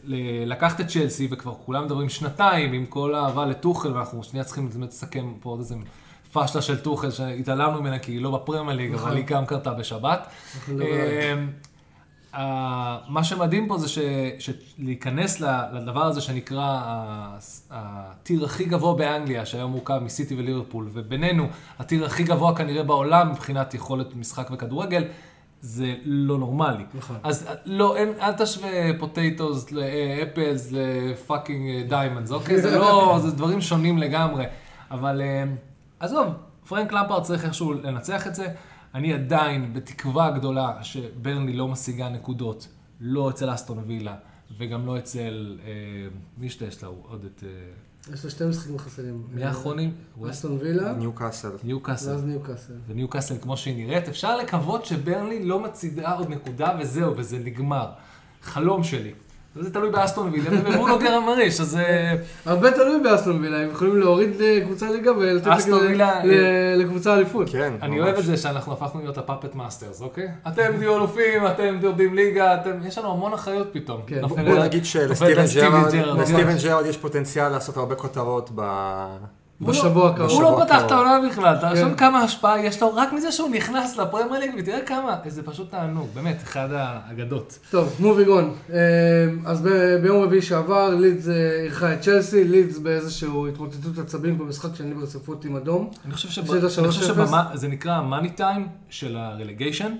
לקחת את צ'לסי, וכבר כולם מדברים שנתיים עם כל האהבה לטוחל, ואנחנו שנייה צריכים באמת לסכם פה עוד איזה פשלה של טוחל שהתעלמנו ממנה כי היא לא בפרמייר ליג, נכון. אבל היא גם קרתה בשבת. מה שמדהים פה זה ש- שלהיכנס לדבר הזה שנקרא הטיר הכי גבוה באנגליה, שהיום מורכב מסיטי וליברפול, ובינינו, הטיר הכי גבוה כנראה בעולם מבחינת יכולת משחק וכדורגל, זה לא נורמלי. נכון. אז לא, אין, אל תשווה potatoes ל apples ל fucking diamonds, אוקיי? זה לא, זה דברים שונים לגמרי. אבל אה, עזוב, פרנק למפרד צריך איכשהו לנצח את זה. אני עדיין בתקווה גדולה שברנלי לא משיגה נקודות, לא אצל אסטון וילה, וגם לא אצל, אה, מי שיש לה עוד את, אה, יש לו שתי משחקים חסרים. מי האחרונים? אסטון וילה, ניו קאסל. ניו קאסל. ואז ניו קאסל. וניו קאסל כמו שהיא נראית, אפשר לקוות שברנלי לא משיגה עוד נקודה וזהו, וזה נגמר. חלום שלי. וזה תלוי באסטון וילה ובברונו גימרייש, אז אה, הרבה תלוי באסטון וילה, הם יכולים להוריד אה, קבוצה ליגה ולתת ל- לקבוצה אליפות. כן, אני ממש. אוהב את זה שאנחנו הפכנו להיות ה puppet masters, אוקיי? אתם תהיו אלופים, אתם יורדים ליגה, אתם... יש לנו המון אחריות פתאום. כן. בוא נגיד שלסטיבן. ג'רארד יש פוטנציאל לעשות הרבה כותרות ב... בשבוע הקרוב. הוא לא פתח את. העונה בכלל, אתה כן. חושב כמה השפעה יש לו רק מזה שהוא נכנס לפרמייר ליג, ותראה כמה, זה פשוט תענוג, באמת, אחד האגדות. טוב, moving on. אז ב- ביום רביעי שעבר לידס אה, אירחה את צ'לסי, לידס באיזושהי התמוטטות עצבים במשחק שלי בר ספרות עם אדום. אני חושב שב- הפסידה אני חושב 3-0. שזה נקרא ה money time של ה relegation,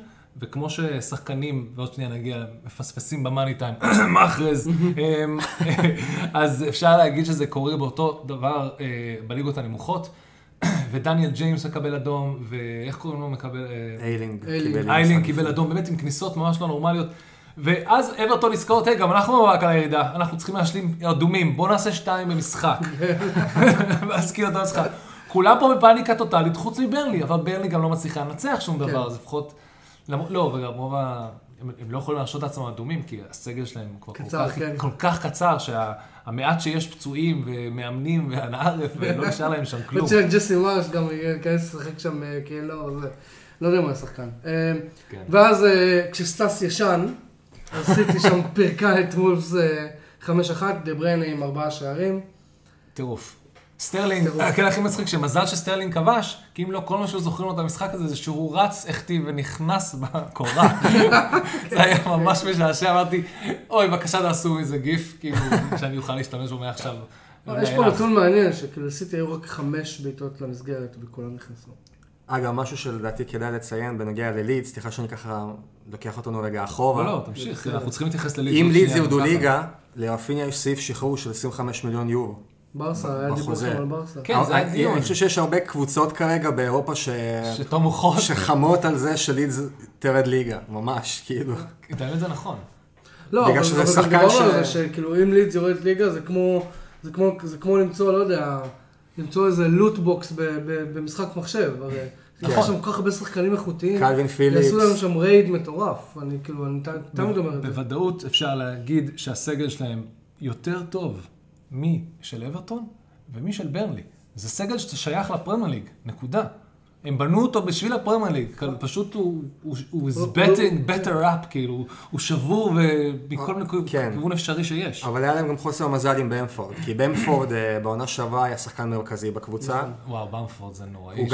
וכמו ששחקנים, ועוד שנייה נגיע, מפספסים ב money time, מאחרז, אמ, אז אפשר להגיד שזה קורה באותו דבר אה, בליגות הנמוכות, ודניאל ג'יימס מקבל אדום, ואיך קוראים לו מקבל... אה, איילינג איילינג. קיבל. אדום, באמת עם כניסות ממש לא נורמליות. ואז אברטון נזכרות, היי, גם אנחנו במאבק על הירידה, אנחנו צריכים להשלים אדומים, בוא נעשה שתיים במשחק. ואז כאילו אתה משחק. כולם פה בפאניקה טוטאלית, חוץ מברלי, אבל ברלי גם לא מצליחה לנצח שום דבר, כן. אז לפחות... לא, וגם רוב ה... הם, הם לא יכולים להרשות לעצמם אדומים, כי הסגל שלהם כבר קצר, כל, כך, כן. כל כך קצר, שהמעט שיש פצועים ומאמנים והנערף, ולא נשאר להם שם כלום. עוד שג'סי מרש גם ייכנס לשחק שם אה, כי אין לו, זה, לא יודע מה השחקן. אה, כן. ואז אה, כשסטאס ישן, הסיטי שם פירקה את וולפס אה, 5-1, דה בריינה עם ארבעה שערים. טירוף. סטרלינג. הקטע הכי מצחיק, שמזל שסטרלינג כבש, כי אם לא, כל מה שהיו זוכרים לו את המשחק הזה, זה שהוא רץ, החטיא ונכנס בקורה. זה היה ממש משעשע, אמרתי, אוי, בבקשה תעשו מזה גיף, כאילו, שאני אוכל להשתמש בו מעכשיו. יש פה נתון מעניין, שכאילו לסיטי היו רק חמש בעיטות למסגרת וכולם נכנסו. אגב, משהו שלדעתי כדאי לציין בנוגע ללידס, סליחה שאני ככה לוקח אותנו רגע אחורה. לא, לא, תמשיך, אנחנו צריכים להתייחס ללידס. אם לידס ירדו. ליגה, לרפיניה יש סעיף שחרור של 25 מיליון יורו. ברסה, היה דיבור. שם על ברסה. כן, זה היה אני- דיון. אני חושב שיש הרבה קבוצות כרגע באירופה ש... שתום מוחות, שחמות על זה שלידס תרד ליגה, ממש, כאילו. את האמת זה נכון. לא, בגלל אבל שזה שחקן ש- על זה שכאילו אם לידס יורדת ליגה זה כמו, זה כמו, זה כמו למצוא, לא יודע, למצוא איזה loot box ב- ב- במשחק מחשב, הרי יש נכון. שם כל כך הרבה שחקנים איכותיים, קלווין פיליפס. יעשו לנו שם raid מטורף, אני כאילו, אני תמיד אומר את זה. בוודאות אפשר להגיד שהסגל שלהם יותר טוב משל אברטון ומשל ברנלי. זה סגל ששייך לפרמייר ליג, נקודה. הם בנו אותו בשביל הפרמייר ליג, כאילו, פשוט הוא, is betting better up, כאילו, הוא שבור ומכל מיני כן. כיוון אפשרי שיש. אבל היה להם גם חוסר מזל עם במפורד, כי במפורד אה, בעונה שעברה היה שחקן מרכזי בקבוצה. וואו, במפורד זה נוראי.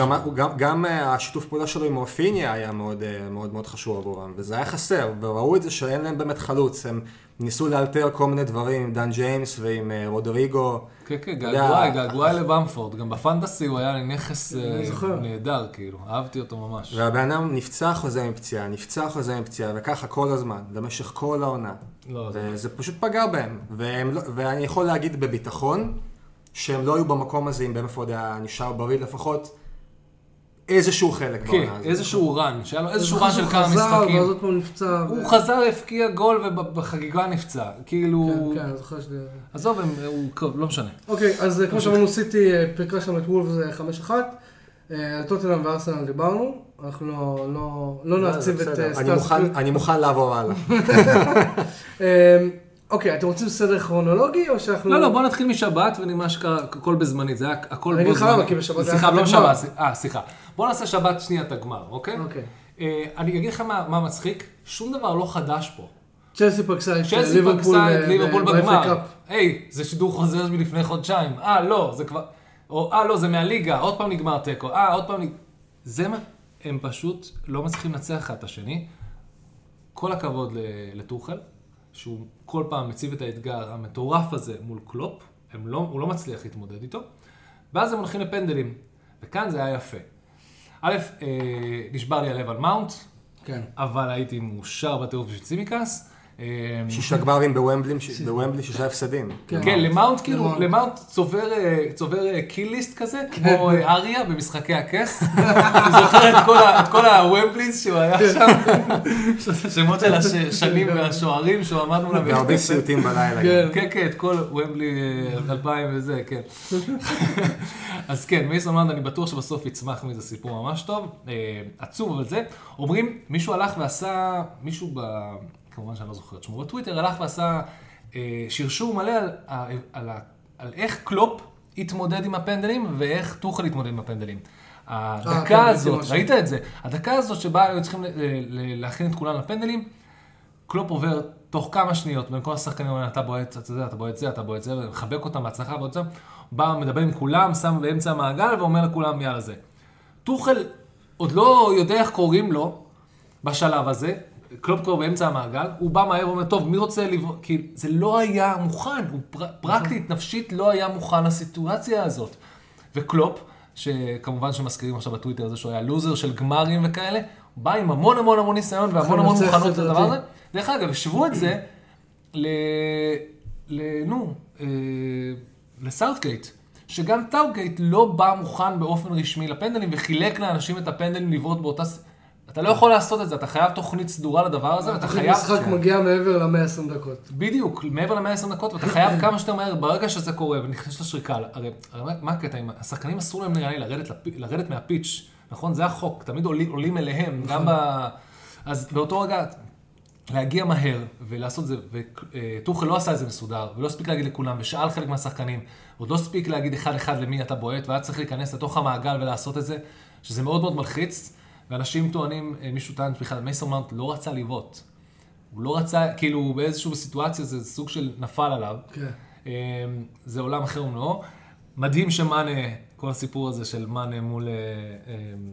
גם, אה, השיתוף פעולה שלו עם רפיניה היה מאוד, אה, מאוד מאוד חשוב עבורם, וזה היה חסר, וראו את זה שאין להם באמת חלוץ, הם ניסו לאלתר כל מיני דברים עם דן ג'יימס ועם רודריגו. כן, כן, געגועי, געגועי לבמפורד. גם בפנטסי הוא היה נכס אה. נהדר, כאילו. אהבתי אותו ממש. והבן אדם נפצע חוזה מפציעה, נפצע חוזה מפציעה, וככה כל הזמן, במשך כל העונה. לא, זה... וזה פשוט פגע בהם. לא, ואני יכול להגיד בביטחון, שהם לא היו במקום הזה אם במפורד היה נשאר בריא לפחות איזשהו חלק כן, בעונה הזאת. איזשהו רן, שהיה לו איזשהו רן של כמה חזר, משחקים. ואז עוד פעם נפצע. הוא חזר, הבקיע גול ובחגיגה נפצע. כאילו... כן, כן, אני זוכר שזה... עזוב, הם- הוא... לא משנה. אוקיי, אז אה, כמו שאמרנו, סיטי אה, פירקה שם את וולפס אה, 5-1. אה, על טוטנאם וארסנל דיברנו, אנחנו לא- לא- לא נעציב את מוכן- אני מוכן לעבור הלאה. אה, אוקיי, אתם רוצים סדר כרונולוגי או שאנחנו... לא, לא, בוא נתחיל משבת ונראה שקרה הכל בזמנית, זה היה הכל אני בו אגיד לך. למה, כי בשבת היה סליחה, לך לא הגמר. בשבת, אה, סליחה. בוא נעשה שבת שנייה את הגמר, אוקיי? אוקיי. אה, אני אגיד לך מה מצחיק, שום דבר לא חדש פה. צ'לסי פגשה את צ'לסי ליברפול בגמר. היי, זה שידור חוזר מלפני חודשיים. אה, לא, זה כבר... או אה, לא, זה מהליגה, עוד פעם נגמר תיקו. אה, עוד פעם נגמר... זה מה... הם פשוט לא מצליחים לנצח אחד את השני. כל הכבוד לטוחל, שהוא כל פעם מציב את האתגר המטורף הזה מול קלופ, לא, הוא לא מצליח להתמודד איתו, ואז הם הולכים לפנדלים, וכאן זה היה יפה. א', אה, נשבר לי הלב על מאונט, כן. אבל הייתי מאושר בטירוף של צימיקס. אה, שישה גמרים בוומבלי, בוומבלי שישה הפסדים. כן. כן, למאונט כאילו, למאונט. צובר, אה, צובר אה, kill list כזה, כמו אה, אריה במשחקי הכס. אני זוכר את כל הוומבליז שהוא היה שם, שמות של השנים והשוערים שהוא עמד מולם. והרבה סיוטים בלילה. כן. כן, כן, את כל וומבלי אה, 2000 וזה, כן. אז כן, מייסון מאונט, אני בטוח שבסוף יצמח מזה סיפור ממש טוב. אה, עצוב, אבל זה. אומרים, מישהו הלך ועשה, מישהו ב... כמובן שאני לא זוכר את שמו בטוויטר, הלך ועשה אה, שרשור מלא על, על, על, על איך קלופ התמודד עם הפנדלים ואיך טוחל התמודד עם הפנדלים. כן, הדקה ראיתי הזאת, משהו. ראית את זה? הדקה הזאת שבה היו צריכים ל- להכין את כולם לפנדלים, קלופ עובר תוך כמה שניות בין כל השחקנים, אתה בועט את זה, אתה בועט זה, אתה בועט זה, ומחבק אותם בהצלחה ועוד זה, בא, מדבר עם כולם, שם באמצע המעגל ואומר לכולם, יאללה זה. טוחל עוד לא יודע איך קוראים לו בשלב הזה, קלופ כבר באמצע המעגל, הוא בא מהר ואומר, טוב, מי רוצה לבוא, כי זה לא היה מוכן, הוא פר, פרקטית, נפשית, לא היה מוכן לסיטואציה הזאת. וקלופ, שכמובן שמזכירים עכשיו בטוויטר הזה שהוא היה לוזר של גמרים וכאלה, הוא בא עם המון המון המון ניסיון והמון המון מוכנות. לדבר הזה. דרך אגב, השוו את זה ל... ל... נו, אה, לסאוטגייט, שגם טאוגייט לא בא מוכן באופן רשמי לפנדלים וחילק לאנשים את הפנדלים לבעוט באותה... אתה לא יכול לעשות את זה, אתה חייב תוכנית סדורה לדבר הזה, ואתה חייב... משחק מגיע מעבר ל-120 דקות. בדיוק, מעבר ל-120 דקות, ואתה חייב כמה שיותר מהר, ברגע שזה קורה ונכנס לשריקה, הרי, מה- הקטע, השחקנים אסור להם נראה לי לרדת, מהפיץ', נכון? זה החוק, תמיד עולים, עולים אליהם, גם ב... אז באותו רגע, להגיע מהר ולעשות זה, וטוחל לא עשה את זה מסודר, ולא הספיק להגיד לכולם, ושאל חלק מהשחקנים, עוד לא הספיק להגיד אחד-אחד למי אתה בועט, והיה צריך להיכנס לתוך המעגל ולעשות את זה, שזה מאוד מאוד מלחיץ, ואנשים טוענים, אה, מישהו טען בכלל, מייסון מאונט לא רצה לבעוט. הוא לא רצה, כאילו באיזושהי סיטואציה זה סוג של נפל עליו. כן. אמ, זה עולם אחר ומלואו. מדהים שמאנה, כל הסיפור הזה של מאנה מול אה, אמ,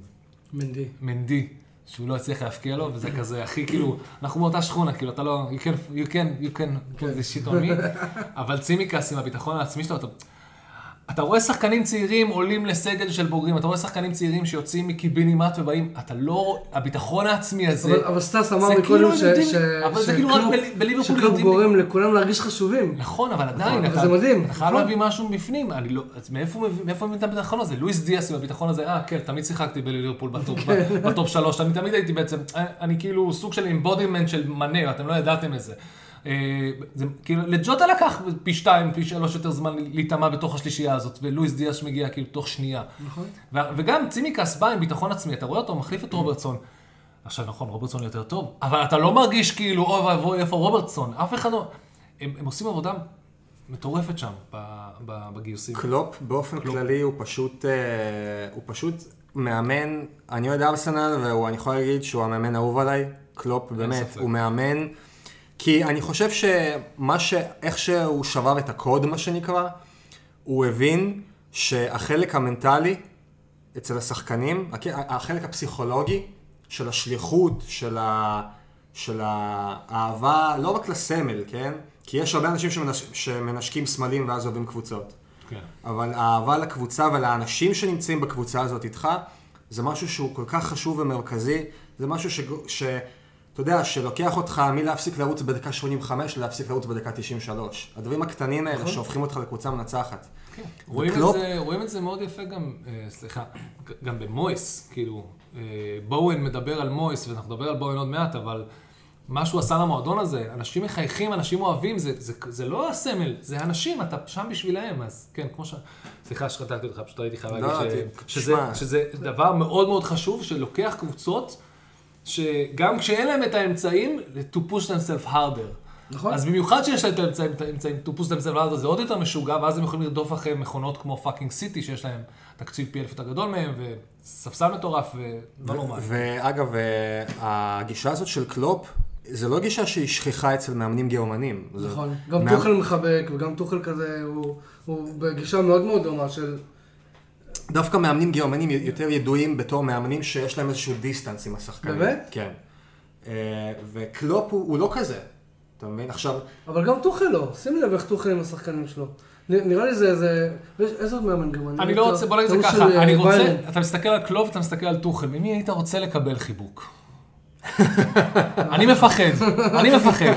מנדי. מנדי, שהוא לא הצליח להפקיע לו, וזה כזה הכי כאילו, אנחנו באותה שכונה, כאילו אתה לא, you can, you can, you can, this shit on me, אבל צימקס עם הביטחון העצמי שלו, אתה... אתה רואה שחקנים צעירים עולים לסגל של בוגרים, אתה רואה שחקנים צעירים שיוצאים מקיבינימט ובאים, אתה לא, הביטחון העצמי הזה, אבל, אבל סטאס אמר זה מקודם כאילו ש... ש... אבל זה כאילו רק בליברפול יודעים- גורם לכולם להרגיש חשובים. נכון, אבל עדיין, אבל אתה, זה מדהים, אתה חייב נכון. להביא משהו מבפנים, אני לא, אז מאיפה מביא את הביטחון הזה? לואיס דיאס עם הביטחון הזה, אה, כן, תמיד שיחקתי בליברפול בטופ, כן. שלוש, אני תמיד הייתי בעצם, אה, אני כאילו סוג של embodiment של מאנה, אתם לא ידעתם את זה. אה, זה כאילו, לג'וטה לקח פי שתיים, פי שלוש יותר זמן להיטמע בתוך השלישייה הזאת, ולואיס דיאס מגיע כאילו תוך שנייה. נכון. ו- וגם צימקס בא עם ביטחון עצמי, אתה רואה אותו מחליף את רוברטסון. עכשיו נכון, רוברטסון יותר טוב, אבל אתה לא מרגיש כאילו, אוי ואבוי, איפה רוברטסון? אף אחד לא... הם, הם עושים עבודה מטורפת שם, ב- ב- בגיוסים. קלופ באופן כללי הוא פשוט, אה, הוא פשוט מאמן, אני אוהד ארסנל ואני יכול להגיד שהוא המאמן האהוב עליי, קלופ באמת. הוא מאמן, כי אני חושב שמה ש... איך שהוא שבר את הקוד מה שנקרא, הוא הבין שהחלק המנטלי אצל השחקנים, החלק הפסיכולוגי של השליחות, של, ה... של האהבה, לא רק לסמל, כן? כי יש הרבה אנשים שמנש... שמנשקים סמלים ואז אוהבים קבוצות. כן. אבל האהבה לקבוצה ולאנשים שנמצאים בקבוצה הזאת איתך, זה משהו שהוא כל כך חשוב ומרכזי, זה משהו ש... ש... אתה יודע, שלוקח אותך מלהפסיק לרוץ בדקה 85 ללהפסיק לרוץ בדקה 93. הדברים הקטנים האלה שהופכים אותך לקבוצה מנצחת. כן. רואים, את זה, רואים את זה מאוד יפה גם, אה, סליחה, גם במויס, כאילו, אה, בואוין מדבר על מויס, ואנחנו נדבר על בואוין עוד מעט, אבל מה שהוא עשה למועדון הזה, אנשים מחייכים, אנשים אוהבים, זה, זה, זה לא הסמל, זה אנשים, אתה שם בשבילהם, אז כן, כמו ש... סליחה שקטעתי אותך, פשוט הייתי חייב לא, להגיד ת- ש... שזה, תשמע. שזה דבר מאוד מאוד חשוב, שלוקח קבוצות, שגם כשאין להם את האמצעים, to push themselves harder. נכון. אז במיוחד שיש להם את האמצעים, את האמצעים, to push themselves harder, זה עוד יותר משוגע, ואז הם יכולים לרדוף אחרי מכונות כמו fucking סיטי, שיש להם תקציב פי אלף יותר גדול מהם, וספסל מטורף, ולא נורמלי. ואגב, אה, הגישה הזאת של קלופ, זה לא גישה שהיא שכיחה אצל מאמנים גרמנים. זה- נכון. גם מאמ- טוחל מחבק, וגם טוחל כזה, הוא- הוא בגישה מאוד מאוד דומה של... דווקא מאמנים גרמנים יותר ידועים בתור מאמנים שיש להם איזשהו distance עם השחקנים. באמת? כן. אה, וקלופ הוא, הוא לא כזה. אתה מבין? עכשיו, אבל גם טוחל לא. שים לב איך טוחל עם השחקנים שלו. נראה לי זה, זה... יש- איזה עוד מאמן גרמני? אני לא רוצה, בוא נגיד את זה ההוא ככה, אה, אני רוצה. אתה מסתכל על קלופ ואתה מסתכל על טוחל, ממי היית רוצה לקבל חיבוק? אני מפחד, אני מפחד.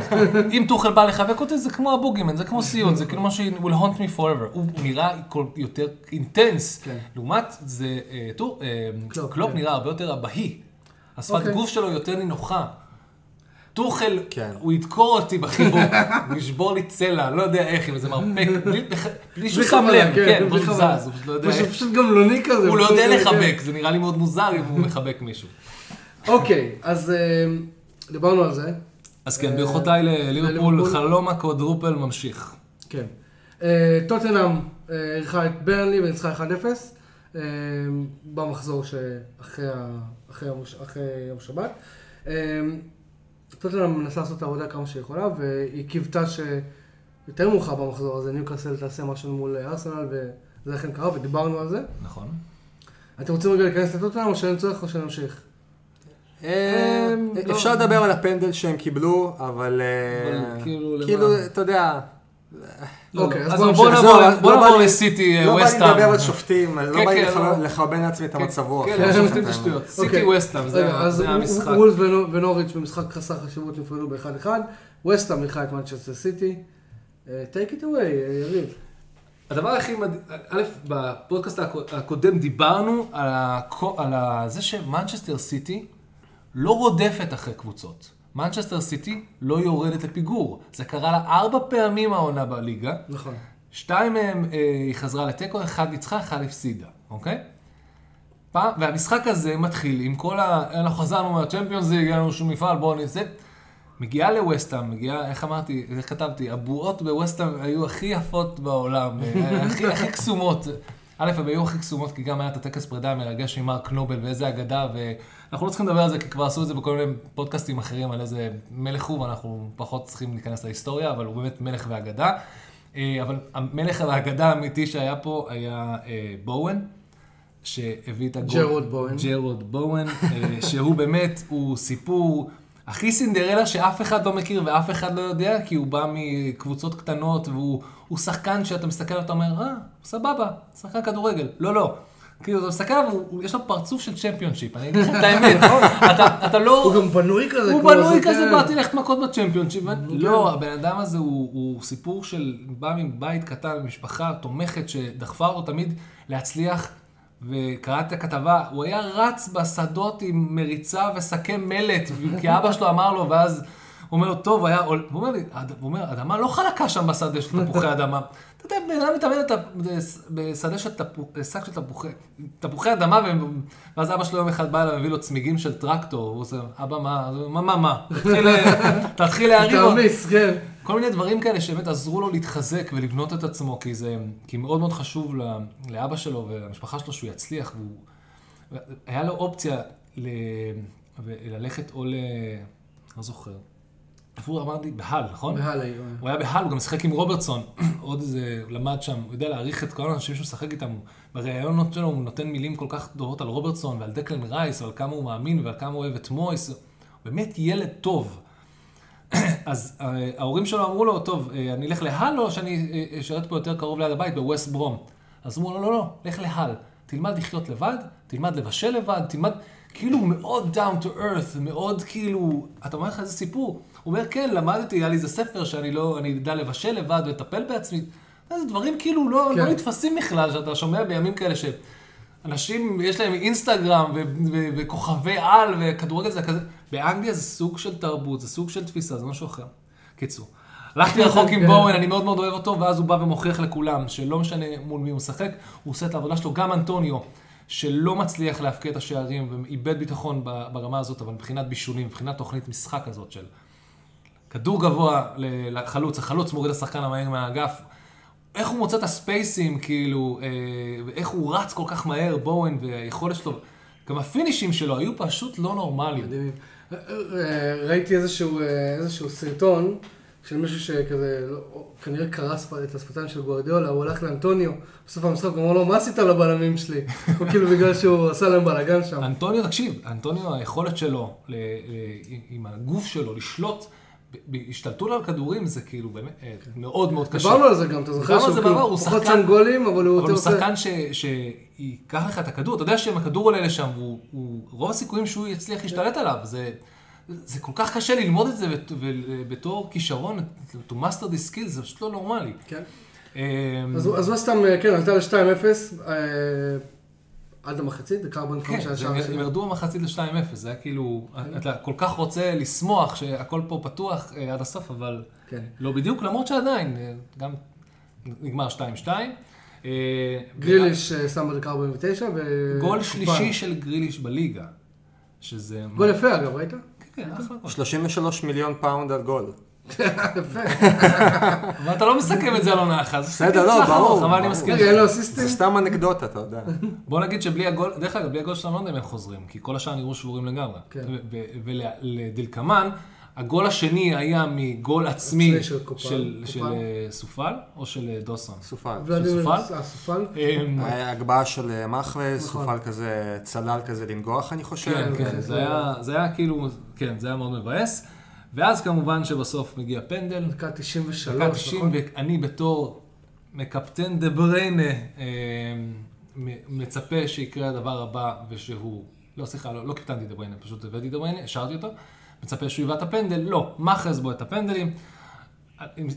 אם טוחל בא לחבק אותי, זה כמו הבוגימן, זה כמו סיוט, זה כאילו מה ש- will haunt me forever. הוא הוא נראה כל- יותר intense. כן. לעומת זה, אה, טו- אה, קלופ, קלופ כן. נראה הרבה יותר אבהי. השפת אוקיי. גוף שלו יותר נינוחה. טוחל, כן. הוא ידקור אותי בחיבוק, הוא ישבור לי צלע, לא יודע איך, עם איזה מרפק, בלי- בלי שהוא שם לב, כן, בלי הוא. זז, הוא פשוט לא יודע הוא איך. פשוט גמלוני כזה. הוא לא פשוט, יודע לחבק, זה נראה לי מאוד מוזר אם הוא מחבק מישהו. אוקיי, אז אה, דיברנו על זה. אז כן, אה, ברכותיי לליברפול. חלום הקוודרופל ממשיך. כן. אה, טוטנאם אירחה את ברנלי וניצחה 1-0 אה, במחזור שאחרי יום שבת. טוטנאם מנסה לעשות את העבודה כמה שהיא יכולה, והיא קיוותה שיותר מאוחר במחזור הזה ניוקאסל תעשה משהו מול ארסנל, וזה אכן קרה, ודיברנו על זה. נכון. אתם רוצים רגע להיכנס לטוטנאם או שאין צורך או שנמשיך? אה, לא. אפשר לדבר על הפנדל שהם קיבלו, אבל אה, כאילו? כאילו, אתה יודע, אוקיי, אז אז בוא בוא נמשיך. נעבור- לא בא נעבור לי- לסיטי, לא בא לי. לדבר על שופטים, אז לא כן, בא לי כן, לא. לחרבן לעצמי את המצב רוח. כן, לא לא, משנה שופטים את זה האמת. שטויות. סיטי אוקיי. ווסטהאם, זה אז המשחק. וולס ונו- ונוריץ' במשחק חסר חשיבות נפרדו ב-1-1. ווסטהאם ניחה את מנצ'סטר סיטי. אה, take it away, אה, יריב. הדבר הכי מדהים, א', בפודקאסט הקו- הקודם דיברנו על, זה שמנצ'סטר סיטי לא רודפת אחרי קבוצות. מנצ'סטר סיטי לא יורדת לפיגור. זה קרה לה ארבע פעמים העונה בליגה. נכון. שתיים מהם אה, היא חזרה לתיקו, אחד ניצחה, אחד הפסידה, אוקיי? פעם, והמשחק הזה מתחיל עם כל ה... אנחנו חזרנו מהצ'מפיונס אין לנו שום מפעל, בואו נעשה... מגיעה לווסטהאם, מגיעה, איך אמרתי, איך כתבתי, הבועות בווסטהאם היו הכי יפות בעולם, אה, הכי, הכי קסומות. א', הן היו הכי קסומות, כי גם היה את הטקס פרידה המרגש עם מרק נובל ואיזה אגדה, ואנחנו לא צריכים לדבר על זה, כי כבר עשו את זה בכל מיני פודקאסטים אחרים, על איזה מלך הוא, ואנחנו פחות צריכים להיכנס להיסטוריה, אבל הוא באמת מלך ואגדה. אה, אבל המלך והאגדה האמיתי שהיה פה היה אה, בואן, שהביא את הגול. ג'ארוד בואן. ג'ארוד בואן, אה, שהוא באמת, הוא סיפור הכי סינדרלה שאף אחד לא מכיר ואף אחד לא יודע, כי הוא בא מקבוצות קטנות והוא הוא שחקן שאתה מסתכל ואתה אומר, אה, סבבה, שחקן כדורגל. לא, לא. כאילו, אתה מסתכל עליו, יש לו פרצוף של צ'מפיונשיפ, אני אגיד לך את האמת. אתה, אתה לא... הוא גם בנוי כזה. הוא בנוי זה, כזה, כן. באתי ללכת מכות בצ'מפיונשיפ. לא, הבן אדם הזה הוא, סיפור של, בא מבית קטן, ממשפחה תומכת שדחפה אותו תמיד להצליח. וקראתי את הכתבה, הוא היה רץ בשדות עם מריצה ושקי מלט, כי אבא שלו אמר לו, ואז אומר לו, טוב, הוא היה, עול-" והוא אומר לי, "אד- הוא אומר, אדמה לא חלקה שם בשדה של תפוחי אדמה. אתה יודע, בן אדם מתאמן בשדה של תפוחי, שק של תפוחי, תפוחי אדמה, ו- ואז אבא שלו יום אחד בא אליו, הביא לו צמיגים של טרקטור, הוא עושה, אבא, מה, מה, מה, מה, תתחיל, תתחיל להרים אותו. תעמיס, כן. כל מיני דברים כאלה שבאמת עזרו לו להתחזק ולבנות את עצמו, כי זה, כי מאוד מאוד חשוב ל- לאבא שלו ולמשפחה שלו שהוא יצליח, והוא, היה לו אופציה ל, ללכת או ל... לא זוכר. איפה הוא אמר לי? בהל, נכון? בהלאה. הוא היה בהל, הוא גם משחק עם רוברטסון, עוד איזה, למד שם, הוא יודע להעריך את כל האנשים שהוא משחק איתם, בראיונות שלו הוא נותן מילים כל כך טובות על רוברטסון ועל דקלן רייס, ועל כמה הוא מאמין ועל כמה הוא אוהב את מויס, באמת ילד טוב. אז אה, ההורים שלו אמרו לו, טוב, אה, אני אלך להל או שאני אה, אשרת פה יותר קרוב ליד הבית, בווסט ברום? אז אמרו לו, לא, לא, לך להל. תלמד לחיות לבד, תלמד לבשל לבד, תלמד, כאילו מאוד down to earth, מאוד כאילו, אתה אומר לך איזה סיפור. הוא אומר, כן, למדתי, היה לי איזה ספר שאני לא, אני אדע לבשל לבד ולטפל בעצמי. זה דברים כאילו לא, כן. לא נתפסים בכלל, שאתה שומע בימים כאלה שאנשים, יש להם אינסטגרם ו- ו- וכוכבי על וכדורגל זה כזה. באנגליה זה סוג של תרבות, זה סוג של תפיסה, זה משהו אחר. קיצור. הלכתי רחוק עם כן. בואן, אני מאוד מאוד אוהב אותו, ואז הוא בא ומוכיח לכולם שלא משנה מול מי הוא משחק, הוא עושה את העבודה שלו. גם אנטוניו, שלא מצליח להפקיע את השערים ואיבד ביטחון ברמה הזאת, אבל מבחינת בישולים, מבחינת תוכנית משחק הזאת של כדור גבוה לחלוץ, החלוץ מוריד את השחקן המהיר מהאגף. איך הוא מוצא את הספייסים, כאילו, אה, ואיך הוא רץ כל כך מהר, בואן, והיכולת שלו, גם הפינישים שלו היו פשוט לא נורמליים. מדהימים. אה, ראיתי איזשהו, אה, איזשהו סרטון של מישהו שכזה, לא, כנראה קרס את השפתיים של גוארדיולה, הוא הלך לאנטוניו, בסוף המשחק הוא אמר לו, מה עשית לבלמים שלי? הוא כאילו בגלל שהוא עשה להם בלאגן שם. אנטוניו, תקשיב, אנטוניו, היכולת שלו, עם הגוף שלו, לשלוט, ב- בהשתלטות על כדורים, זה כאילו באמת אה, מאוד מאוד קשה. דיברנו על זה גם, אתה זוכר שהוא כאילו פחות שם גולים, אבל הוא אבל הוא. שחקן ש- שייקח לך את הכדור, אתה יודע שאם הכדור עולה לשם, רוב הסיכויים שהוא יצליח להשתלט עליו. זה- זה כל כך קשה ללמוד את זה בת- ובתור כישרון, to master this skill, זה פשוט לא נורמלי. כן. אמ, אז הוא סתם, אה, כן, עלתה ל-2-0, אה, עד המחצית, דקה 45 כן, שער הם. ירדו במחצית ל-2-0, זה היה כאילו, אתה כל כך רוצה לשמוח שהכל פה פתוח אה, עד הסוף, אבל כן. לא בדיוק, למרות שעדיין, אה, גם נגמר 2-2. אה, גריליש שם בדקה 49, ו... גול שלישי של גריליש בליגה, שזה... גול יפה אגב, ראית? כן, כן, אחלה גול. 33 מיליון פאונד על גול. יפה. אבל אתה לא מסכם את זה על עונה אחת. זה בסדר, לא, ברור, אבל אני. מסכים. רגע, אין לו אסיסטים? זה סתם אנקדוטה, אתה יודע. בוא נגיד שבלי הגול, דרך אגב, בלי הגול שלהם לא יודע אם הם חוזרים, כי כל השאר נראו שבורים לגמרי. כן. ולדלקמן, הגול השני היה מגול עצמי של אה, סופאל או של אה, דוסון? סופאל. סופאל? אה? אמ, היה הגבהה של מחרז, נכון. סופאל כזה, צלל כזה לנגוח, אני חושב. כן, כן, כן, זה היה כאילו, כן, זה היה מאוד מבאס. ואז כמובן שבסוף מגיע פנדל, דקה 93, דקה 90, נכון? ואני בתור מקפטן דה בריינה אה, מצפה שיקרה הדבר הבא, ושהוא, לא סליחה, לא, לא קפטנתי דה בריינה, פשוט הבאתי דה בריינה, השארתי אותו, מצפה שהוא יבעט את הפנדל, לא, מאחז בו את הפנדלים.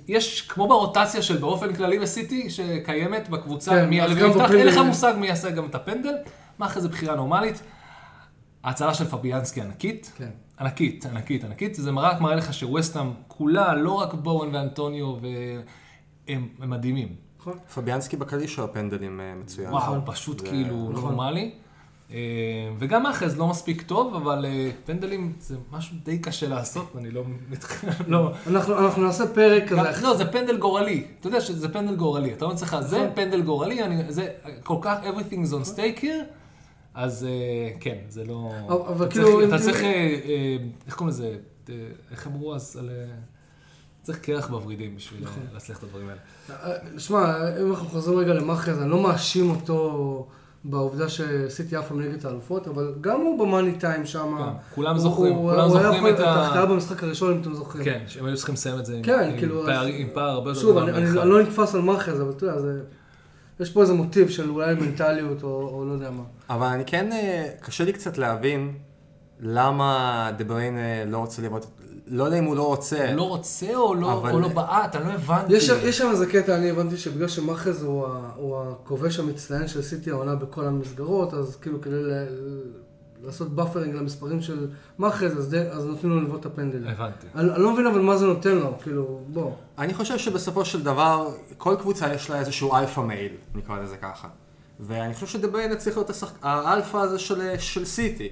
יש, כמו ברוטציה של באופן כללי בסיטי, שקיימת בקבוצה, כן, מי יעלה ויפתח, אין לך מושג מי יעשה גם את הפנדל, מאחז זה בחירה נורמלית. ההצלה של פביאנסקי ענקית, כן. ענקית, ענקית, ענקית, זה רק מראה לך שווסטהאם כולה, לא רק בואן ואנטוניו, והם הם מדהימים. נכון. פביאנסקי בכללי של הפנדלים אה, מצוין. וואו, פשוט זה- כאילו נכון. נורמלי. אה, וגם מאחז לא מספיק טוב, אבל אה, פנדלים זה משהו די קשה לעשות, ואני לא... לא. אנחנו אנחנו נעשה פרק כזה. לא, זה פנדל גורלי. אתה יודע שזה פנדל גורלי. אתה אומר לעצמך, זה נכון. פנדל גורלי, אני- זה כל כך everything is on stake here, אז אה, כן, זה לא... אבל- כאילו, אתה צריך, אה, אה, איך קוראים לזה? איך אמרו אז על... צריך קרח בוורידים בשביל נכון. להצליח את הדברים האלה. שמע, אם אנחנו חוזרים רגע למאחז, אני לא מאשים אותו בעובדה שסיטי עפה מליגת האלופות, אבל גם הוא במאני טיים שם. כן, כולם הוא- זוכרים, הוא- כולם הוא היה זוכרים יכול את ה- החטאה במשחק הראשון, אם אתם זוכרים. כן, שהם היו צריכים לסיים את זה עם- כן, כאילו, פער- הרבה יותר שוב, מאחד. אני לא נתפס על מאחז, אבל אתה יודע, זה... יש פה איזה מוטיב של אולי מנטליות או, או לא יודע מה. אבל אני כן, אה, קשה לי קצת להבין למה דה בריין אה, לא רוצה לראות, לא יודע אם הוא לא רוצה. הוא לא רוצה או לא, אבל- או לא בעט, אני לא הבנתי. יש, שם- יש שם איזה קטע, אני הבנתי שבגלל שמחרז הוא, הוא הכובש המצטיין של סיטי העונה בכל המסגרות, אז כאילו כדי ל, לעשות buffering למספרים של מחרז, אז, די- אז נותנים לו לבעוט את הפנדלים. הבנתי. אני, אני לא מבין אבל מה זה נותן לו, כאילו, בוא. אני חושב שבסופו של דבר, כל קבוצה יש לה איזשהו alpha male, נקרא לזה ככה. ואני חושב שדה בריינה צריך להיות השחק... האלפא הזה של, של סיטי.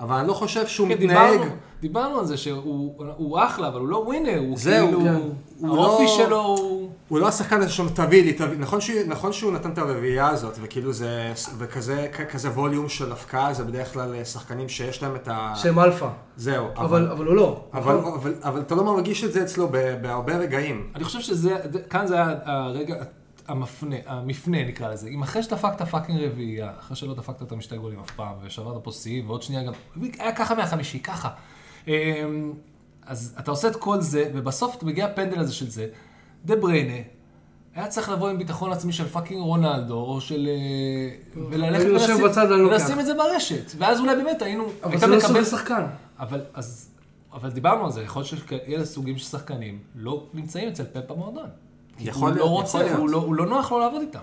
אבל אני לא חושב שהוא כן, מתנהג... דיברנו, דיברנו על זה שהוא הוא אחלה, אבל הוא לא winner, הוא זהו, כאילו, כן. הוא האופי לא- שלו הוא... הוא לא השחקן הזה שאומר, תביא לי, תביא, נכון שהוא, נכון שהוא נתן את הרביעייה הזאת, וכאילו זה, וכזה כזה volume של הבקעה, זה בדרך כלל שחקנים שיש להם את ה... שהם אלפא. זהו, אבל, אבל הוא לא. אבל, נכון? אבל, אבל אתה לא מרגיש את זה אצלו בהרבה רגעים. אני חושב שזה, כאן זה היה הרגע המפנה, המפנה נקרא לזה. אם אחרי שדפקת fucking רביעייה, אחרי שלא דפקת אותם משתי גולים אף פעם, ושברת פה שיאים, ועוד שנייה גם, היה ככה מהחמישי, ככה. אמ, אז אתה עושה את כל זה, ובסוף אתה מגיע הפנדל הזה של זה, דה בריינה, היה צריך לבוא עם ביטחון עצמי של fucking רונלדו, או של... אה, וללכת ולשים- בצד. ולשים את זה ברשת. ואז אולי באמת היינו... אבל זה לא מקבל- סוג שחקן. אבל, אז, אבל דיברנו על זה, יכול להיות שאלה סוגים של שחקנים לא נמצאים אצל פפ במועדון. יכול להיות, לא רוצה, יכול להיות. הוא לא, הוא לא נוח לו לעבוד איתם.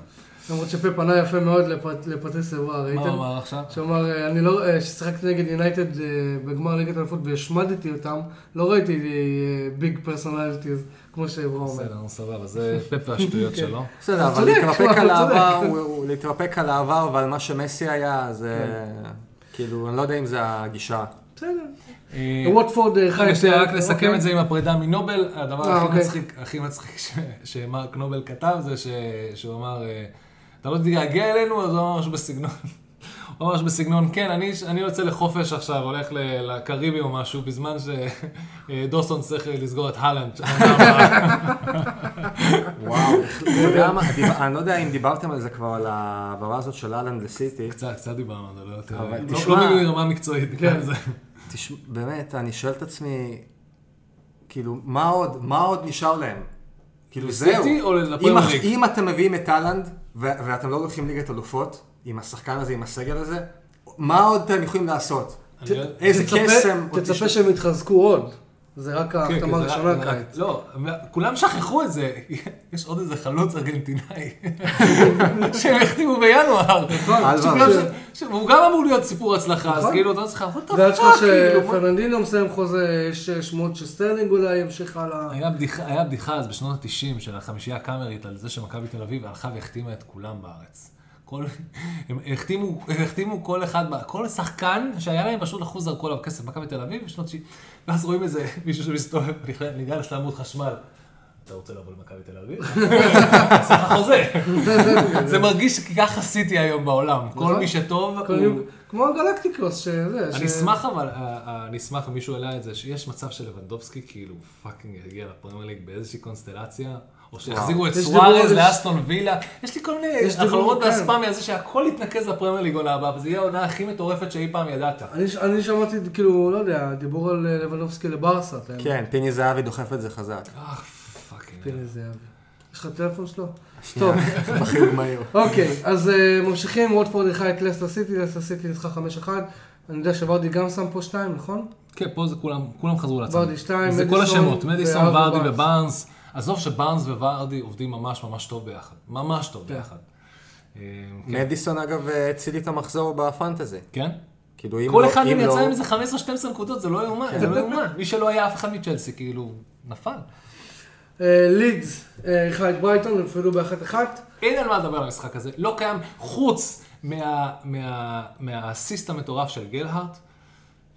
למרות שפה פנה יפה מאוד לפט- לפטריס אברה, מה ראיתם? הוא אמר עכשיו? שאמר, אה, אני לא, אה, ששיחקתי נגד יונייטד אה, בגמר ליגת האלופות והשמדתי אותם, לא ראיתי big personalities, כמו שאברה אומר. בסדר, נו, סבבה, זה פפ והשטויות כן. שלו. בסדר, אבל להתרפק על. העבר, להתרפק על העבר ועל מה שמסי היה, זה... כאילו, אני לא יודע אם זה הגישה. בסדר. ווטפורד אה, חי... רק. לסכם את זה עם הפרידה מנובל, הדבר אה, הכי אוקיי. מצחיק, הכי מצחיק ש- שמרק נובל כתב זה ש- שהוא אמר, אה, אתה לא תתגעגע אלינו, אז הוא אמר משהו בסגנון. הוא אמר משהו בסגנון, כן, אני, אני יוצא לחופש עכשיו, הולך ל- לקריבי או משהו, בזמן שדוסון צריך לסגור את הלנד. וואו, אני לא יודע אם דיברתם על זה כבר, על ההעברה הזאת של אהלנד לסיטי. קצת, קצת דיברנו על זה, לא יותר, אבל לא- תשמע- לא ברמה מקצועית, כן, תשמע, באמת, אני שואל את עצמי, כאילו, מה עוד, מה עוד נשאר להם? כאילו, זהו. אם? אם אתם מביאים את אהלנד, ואתם לא לוקחים ליגת אלופות, עם השחקן הזה, עם הסגל הזה, מה עוד אתם יכולים לעשות? לא- איזה קסם. תצפה. שהם יתחזקו עוד. זה רק כן, ההחתמה כן, זה הראשונה רק- קיץ. לא, כולם שכחו את זה. יש עוד איזה חלוץ ארגנטינאי שהם החתימו בינואר. ש- והוא גם אמור להיות סיפור הצלחה, אז נכון. כאילו, אתה לא צריך, what the ועד שלך fuck, כאילו, מה- שפרננדינו מסיים חוזה, יש שמות שסטרלינג אולי ימשיך הלאה. היה בדיחה אז בשנות ה-90 של החמישייה הקאמרית על זה שמכבי תל אביב הלכה והחתימה את כולם בארץ. כל, הם החתימו, הם החתימו כל אחד, כל שחקן שהיה להם פשוט אחוז זרקו עליו כסף במכבי תל אביב בשנות ש... ואז רואים איזה מישהו שמסתובב, ניגש לעמוד חשמל. אתה רוצה לבוא למכבי תל אביב? סך החוזה. זה מרגיש שככה סיטי היום בעולם. כל נכון. מי שטוב, כל הוא... כמו הגלקטיקוס, שזה. אני אשמח אבל, אה, אה, אני אשמח אם מישהו העלה את זה, שיש מצב שלבנדובסקי כאילו fucking יגיע לפרמייר ליג באיזושהי קונסטלציה, או שיחזירו את סוארז לאסטון וילה, יש לי כל מיני החלומות כן. באספמיא הזה שהכל יתנקז לפרמייר ליג עונה הבאה, וזה יהיה העונה הכי מטורפת שאי פעם ידעת. אני שמעתי, כאילו, לא יודע, דיבור על אה, לבנדובסקי לברסה. כן, פיני זהבי דוחף את זה חזק. אה, fucking. לי זהבי. יש לך טלפון שלו? טוב. מהיר. אוקיי, אז אה, ממשיכים, ווטפורד אירחה את לסטר סיטי, לסטר סיטי ניצחה 5-1. אני יודע שוורדי גם שם פה 2, נכון? כן, פה זה כולם, כולם חזרו לעצמם. ורדי שתיים, זה כל מדיסון השמות, מדיסון, וארווי ורדי בארנס. ובארנס. עזוב שבארנס וורדי עובדים ממש ממש טוב ביחד. ממש טוב כן. ביחד. אה, כן. מדיסון אגב הציל את המחזור בפנטזי. כן? כאילו אם כל לא- אחד אם מהם לא- יצא עם איזה 15-12 נקודות, זה לא יאומן, זה לא יאומן. מי שלא היה אף אחד מצ'לסי, כאילו, נפל. אה, לידס אירחה את ברייטון, נפרדו באחת אחת. אין על מה לדבר על המשחק הזה, לא קיים, חוץ מה- מה- מהאסיסט המטורף של גלהארט,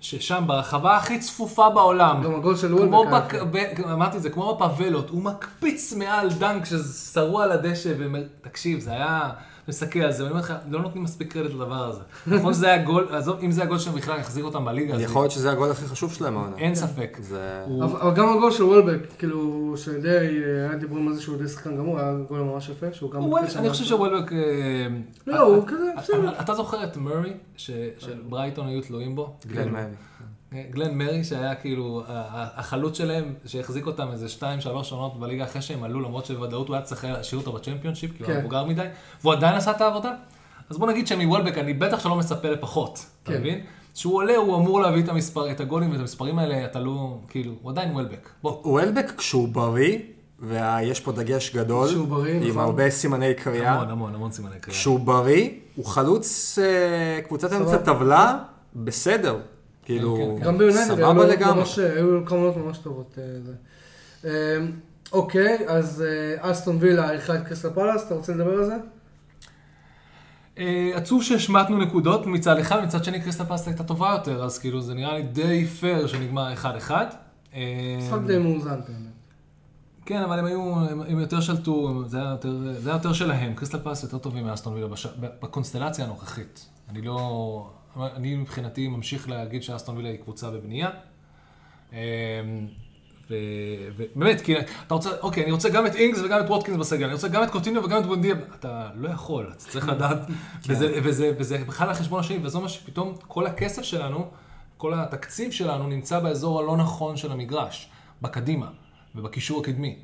ששם ברחבה הכי צפופה בעולם. גם הגול של כמו וולבק. אמרתי את זה, כמו בפאבלות, הוא מקפיץ מעל דנק ששרו על הדשא, ותקשיב, זה היה, מסתכל על זה, ואני אומר לך, לא נותנים מספיק קרדיט לדבר הזה. נכון שזה היה גול, עזוב, אם זה הגול שהם בכלל יחזיק אותם בליגה, אז יכול להיות שזה הגול הכי חשוב שלהם העונה. אין ספק. אבל אבל גם הגול של וולבק, כאילו, שדי, היה דיבורים על זה שהוא די שחקן גמור, היה גול ממש יפה, שהוא גם... אני חושב. שוולבק... אה, לא, הוא כזה, בסדר. אתה זוכר את מרי, שברייטון היו תלויים בו? גלן מרי. גלן מרי שהיה כאילו החלוץ שלהם, שהחזיק אותם איזה 2-3 עונות בליגה אחרי שהם עלו, למרות שבוודאות הוא היה צריך להשאיר אותו בצ'מפיונשיפ, כי הוא היה כן. מבוגר מדי, והוא עדיין עשה את העבודה. אז בוא נגיד שמוולבק אני בטח שלא מצפה לפחות, אתה כן. מבין? כשהוא עולה הוא אמור להביא את המספר, את הגולים ואת המספרים האלה, אתה לא, כאילו, הוא עדיין וולבק. בוא. וולבק כשהוא בריא, ויש פה דגש גדול, כשהוא בריא, עם נכון. הרבה סימני קריאה, המון, המון, המון סימני קריאה. כשהוא בריא, הוא חלוץ אה, קבוצת אמצע. טבלה, בסדר. כאילו, כן, כן. גם ביונייטד היו סבבה לו לגמרי. ממש- היו עונות ממש טובות. אה, זה. אה, אוקיי, אז אה, אסטון וילה אירחה את קריסטל פלאס, אתה רוצה לדבר על זה? אה, עצוב שהשמטנו נקודות מצד אחד, מצד שני קריסטל פלאס הייתה טובה יותר, אז כאילו זה נראה לי די פייר שנגמר 1-1. אה, משחק די מאוזן באמת. כן, אבל הם היו, הם, יותר שלטו, זה היה יותר, זה היה יותר שלהם. קריסטל פלאס יותר טובים מאסטון וילה בש... בקונסטלציה הנוכחית. אני לא, אני מבחינתי ממשיך להגיד שאסטון וילה היא קבוצה בבנייה. ו- ובאמת, כי אתה רוצה, אוקיי, אני רוצה גם את אינגס וגם את ווטקינס בסגל, אני רוצה גם את קוטיניו וגם את בונדיה, אתה לא יכול, אתה צריך לדעת, וזה, בכלל על חשבון השני, וזה אומר שפתאום כל הכסף שלנו כל התקציב שלנו נמצא באזור הלא נכון של המגרש, בקדימה ובקישור הקדמי.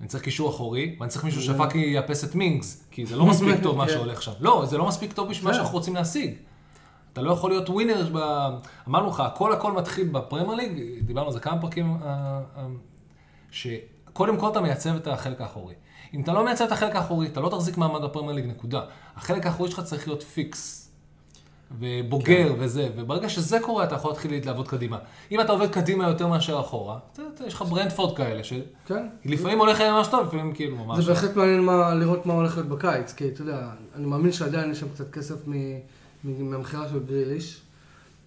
אני צריך קישור אחורי, ואני צריך מישהו שפאקי יאפס את מינגס, כי זה לא מספיק טוב מה כן. שהולך שם. לא, זה לא מספיק טוב בשביל מה כן. שאנחנו רוצים להשיג. אתה לא יכול להיות ווינר, ב... אמרנו לך, הכל הכל מתחיל בפרמייר ליג, דיברנו על זה כמה פרקים, אה, אה, שקודם כל אתה מייצב את החלק האחורי. אם אתה לא מייצב את החלק האחורי, אתה לא תחזיק מעמד בפרמייר ליג, נקודה. החלק האחורי שלך צריך להיות fix. ובוגר וזה, וברגע שזה קורה אתה יכול להתחיל לעבוד קדימה. אם אתה עובד קדימה יותר מאשר אחורה, אתה, אתה, יש לך ברנטפורד כאלה, כן. שלפעמים הולך להם ממש טוב, לפעמים כאילו ממש זה. בהחלט מעניין מה, לראות מה הולך להיות בקיץ, כי אתה יודע, אני מאמין שעדיין יש שם קצת כסף מ, מהמכירה של גריליש.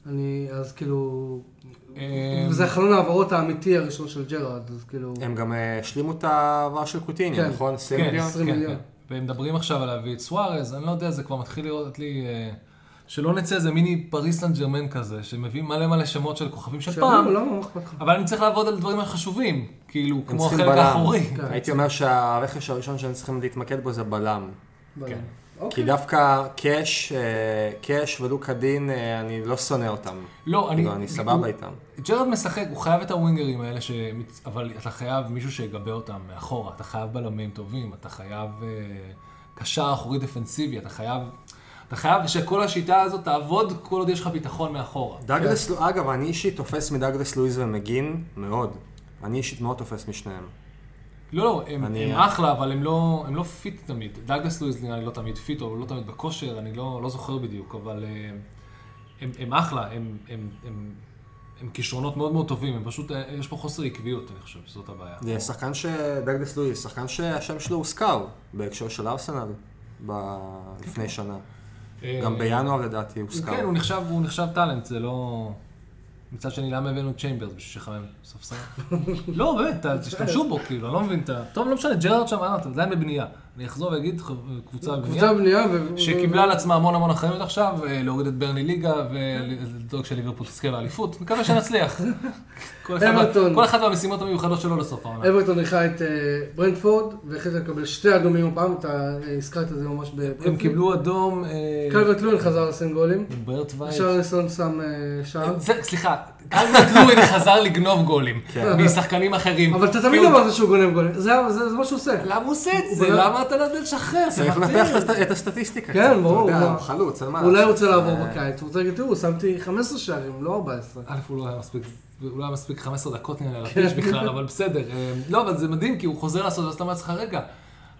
אני, אז כאילו, אמ, וזה החלון ההעברות האמיתי הראשון של ג'רארד, אז כאילו, הם גם אה, השלימו את העבר של קוטיניו, כן. נכון? 20 כן, מיליון? 20 כן, מיליון. כן. והם מדברים עכשיו על להביא את סוארז, אני לא יודע, זה כבר מתחיל להיראות לי... אה, שלא נצא איזה מיני פריס סן ג'רמן כזה, שמביא מלא מלא שמות של כוכבים של פעם, לא, לא, אכפת לך? אבל אני צריך לעבוד על דברים החשובים, כאילו, כמו החלק. האחורי. כן. הייתי אומר שהרכש הראשון שהם צריכים להתמקד בו זה בלם. כן. כי אוקיי. דווקא קאש, אה, קאש ולוקה דין, אה, אני לא שונא אותם. לא, אני... לא, אני סבבה איתם. ג'רארד משחק, הוא חייב את הווינגרים האלה, ש... אבל אתה חייב מישהו שיגבה אותם מאחורה, אתה חייב בלמים טובים, אתה חייב אה, קשר אחורי דפנסיבי, אתה חייב... אתה חייב שכל השיטה הזאת תעבוד כל עוד יש לך ביטחון מאחורה. דאגלס, כן. אגב, אני אישית תופס מדאגלס לואיז ומקגין מאוד. אני אישית מאוד תופס משניהם. לא, לא, הם, אני- הם אחלה, אבל הם לא, הם לא fit תמיד. דאגלס לואיז נראה לי לא תמיד fit, או לא תמיד בכושר, אני לא, לא זוכר בדיוק, אבל אה, הם, הם אחלה, הם, הם, הם, הם כישרונות מאוד מאוד טובים, הם פשוט, אה, יש פה חוסר עקביות, אני חושב, שזאת הבעיה. זה שחקן ש... דאגלס לואיז, שחקן שהשם שלו הוזכר בהקשר של ארסנל ב... לפני שנה. אה, גם בינואר לדעתי הוזכר. כן, הוא נחשב, הוא נחשב טאלנט, זה לא... מצד שני, למה הבאנו צ'יימברס בשביל שיחמם ספסל? לא, באמת, תשתמשו בו, כאילו, אני לא מבין את ה... טוב, לא משנה, ג'רארד שם, אה, עדיין בבנייה. אני אחזור ואגיד, קבוצה קבוצה בנייה, ו... שקיבלה על עצמה המון המון אחריות עכשיו, אה, להוריד את ברני ליגה ולדאוג שליברפול תזכה באליפות. מקווה שנצליח. כל אחד מהמשימות המיוחדות שלו לסוף העונה. אברטון אירחה את אה, ברנדפורד, והחליטה לקבל שתי אדומים הפעם, אתה אה, הזכרת את זה ממש הם בברנדפורד. קיבלו אדום... קלברט לואין חזר לשים גולים, ברט וייט. שרליסון שם שער. סליחה, קלברט לואין חזר לגנוב גולים כן. משחקנים אחרים. אבל אתה תמיד אמרת שהוא גונב גולים, זה זה- זה מה שהוא עושה. למה הוא עושה את זה? למה אתה לא יודע לשחרר? צריך. לנפח את הסט- את הסטטיסטיקה כן, ברור? הוא חלוץ, מה אולי. רוצה לעבור אה, בקיץ, הוא רוצה להגיד, תראו, שמתי 15 שערים, לא 14. א', הוא לא היה מספיק, הוא לא היה מספיק 15 דקות נראה לי על כן. הפיץ' בכלל, אבל בסדר. אה, לא, אבל זה מדהים, כי הוא חוזר לעשות, אז אתה אומר לעצמך, רגע,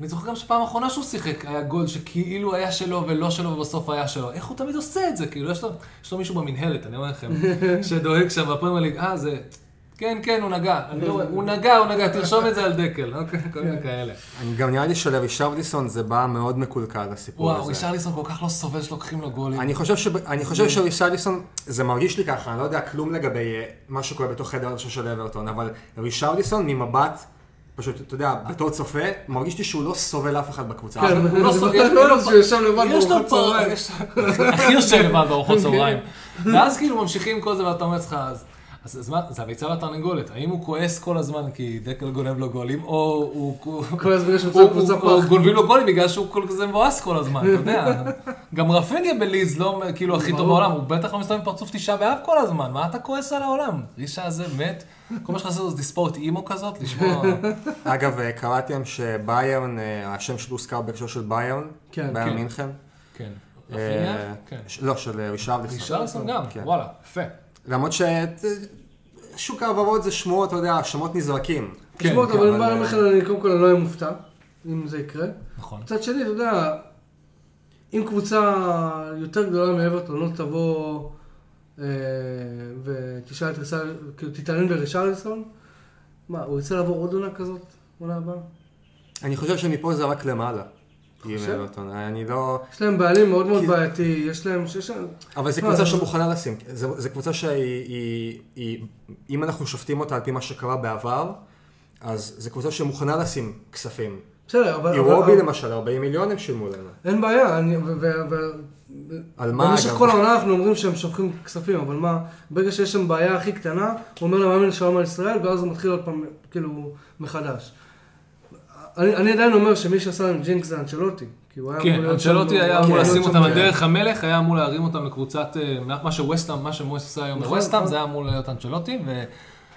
אני זוכר גם שפעם האחרונה שהוא שיחק, היה גול שכאילו היה שלו ולא שלו ובסוף היה שלו. איך הוא תמיד עושה את זה? כאילו, יש לו, יש לו מישהו במינהלת, אני אומר לכם, שדואג שם בפרמייר ליג, אה, זה... כן, כן, הוא נגע. אני לא הוא נגע, הוא נגע, תרשום את זה על דקל, אוקיי? כל מיני כאלה. אני גם נראה לי שלרישרליסון זה בא מאוד מקולקל הסיפור וואו, הזה. רישרליסון כל כך לא סובל שלוקחים לו גולים. אני חושב, שב, אני חושב שרישרליסון, זה מרגיש לי ככה, אני לא יודע כלום לגבי אה, מה שקורה בתוך חדר של אברטון, אבל רישרליסון ממבט, פשוט, אתה יודע, בתור צופה, מרגיש לי שהוא לא סובל אף אחד בקבוצה. כן, הוא לא סובל, יש לו יושב לבד לו- הכי יושב לבד בארוחות צהריים. ואז כאילו ממשיכים כל זה ואתה אומר לך, אז- אז אז מה, זה הביצה והתרנגולת, האם הוא כועס כל הזמן כי דקל גונב לו גולים, או הוא... הוא- כל הזמן יש הוא- מצב קבוצה הוא- או פח. גונבים לו גולים בגלל שהוא כל כזה מבואס כל הזמן, אתה יודע. גם רפניה בליז לא כאילו הכי טוב. בעולם, הוא בטח לא מסתובב עם פרצוף תשעה באב כל הזמן, מה אתה כועס על העולם? רישה הזה מת, כל מה שחסר זה תספורת אימו כזאת, לשמוע... אגב, אה, קראתי היום שביירן, אה, השם שלו הוזכר בהקשר של ביירן, כן, ביירן כן. מינכן. כן. אה, רפניה? כן. לא, של רישרליסון. רישרליסון גם, כן. וואלה, יפה. למרות ששוק ההעברות זה שמועות, אתה יודע, שמות נזרקים. כן, תשמעו, כן, אבל אני אומר לך, אני קודם כל לא אהיה מופתע, אם זה יקרה. נכון. מצד שני, אתה יודע, אם קבוצה יותר גדולה מאברטון לא תבוא אה, ותשאל את ריסל, כאילו תתעניין ברישרליסון, מה, הוא ירצה לעבור עוד עונה כזאת? עונה הבאה? אני חושב שמפה זה רק למעלה. חושב? אברטון. אני לא... יש להם בעלים מאוד מאוד בעייתי, יש להם, להם... אבל זו לא, קבוצה זה- שמוכנה לשים. זו קבוצה שהיא... היא- היא- אם אנחנו שופטים אותה על פי מה שקרה בעבר, אז זו קבוצה שמוכנה לשים כספים. בסדר, אבל... אירובי למשל, 40 מיליון הם שילמו לנו. אין בעיה, אני... ו- ו- על מה במשך אגב? כל העונה אנחנו אומרים שהם שופכים כספים, אבל מה, ברגע שיש שם בעיה הכי קטנה, הוא אומר למאמן שלום על ישראל, ואז הוא מתחיל עוד פעם, כאילו, מחדש. אני אני עדיין אומר שמי שעשה להם ג'ינקס זה אנצ'לוטי. כי הוא היה אמור כן, אנצ'לוטי היה אמור לשים אותם על דרך המלך, היה אמור להרים אותם לקבוצת, אה, מה שווסטהאם, מה שמויס עושה היום נכון, בווסטהאם, נכון. זה היה אמור להיות אנצ'לוטי,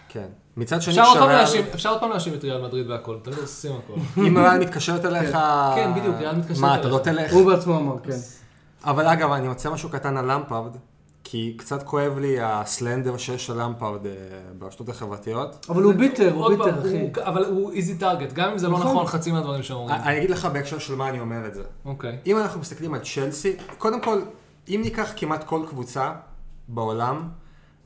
כן. מצד שני, ואפשר עוד פעם כשריאל- להאשים- אפשר עוד פעם להאשים את ריאל מדריד והכל, אתם עושים הכל. אם ריאל מתקשרת אליך... כן, בדיוק, ריאל מתקשרת מה, אתה אליך. לא תלך? הוא בעצמו אמר, כן. אבל אגב, אני רוצה משהו קטן על למפרד, כי קצת כואב לי ה slander שיש ללמפרד אה, ברשתות החברתיות. אבל הוא bitter, הוא bitter, אחי. אבל הוא easy target, גם אם זה לא נכון. נכון חצי מהדברים שאומרים. אני אגיד לך בהקשר של מה אני אומר את זה. אוקיי. אם אנחנו מסתכלים על צ'לסי, קודם כל, אם ניקח כמעט כל קבוצה בעולם,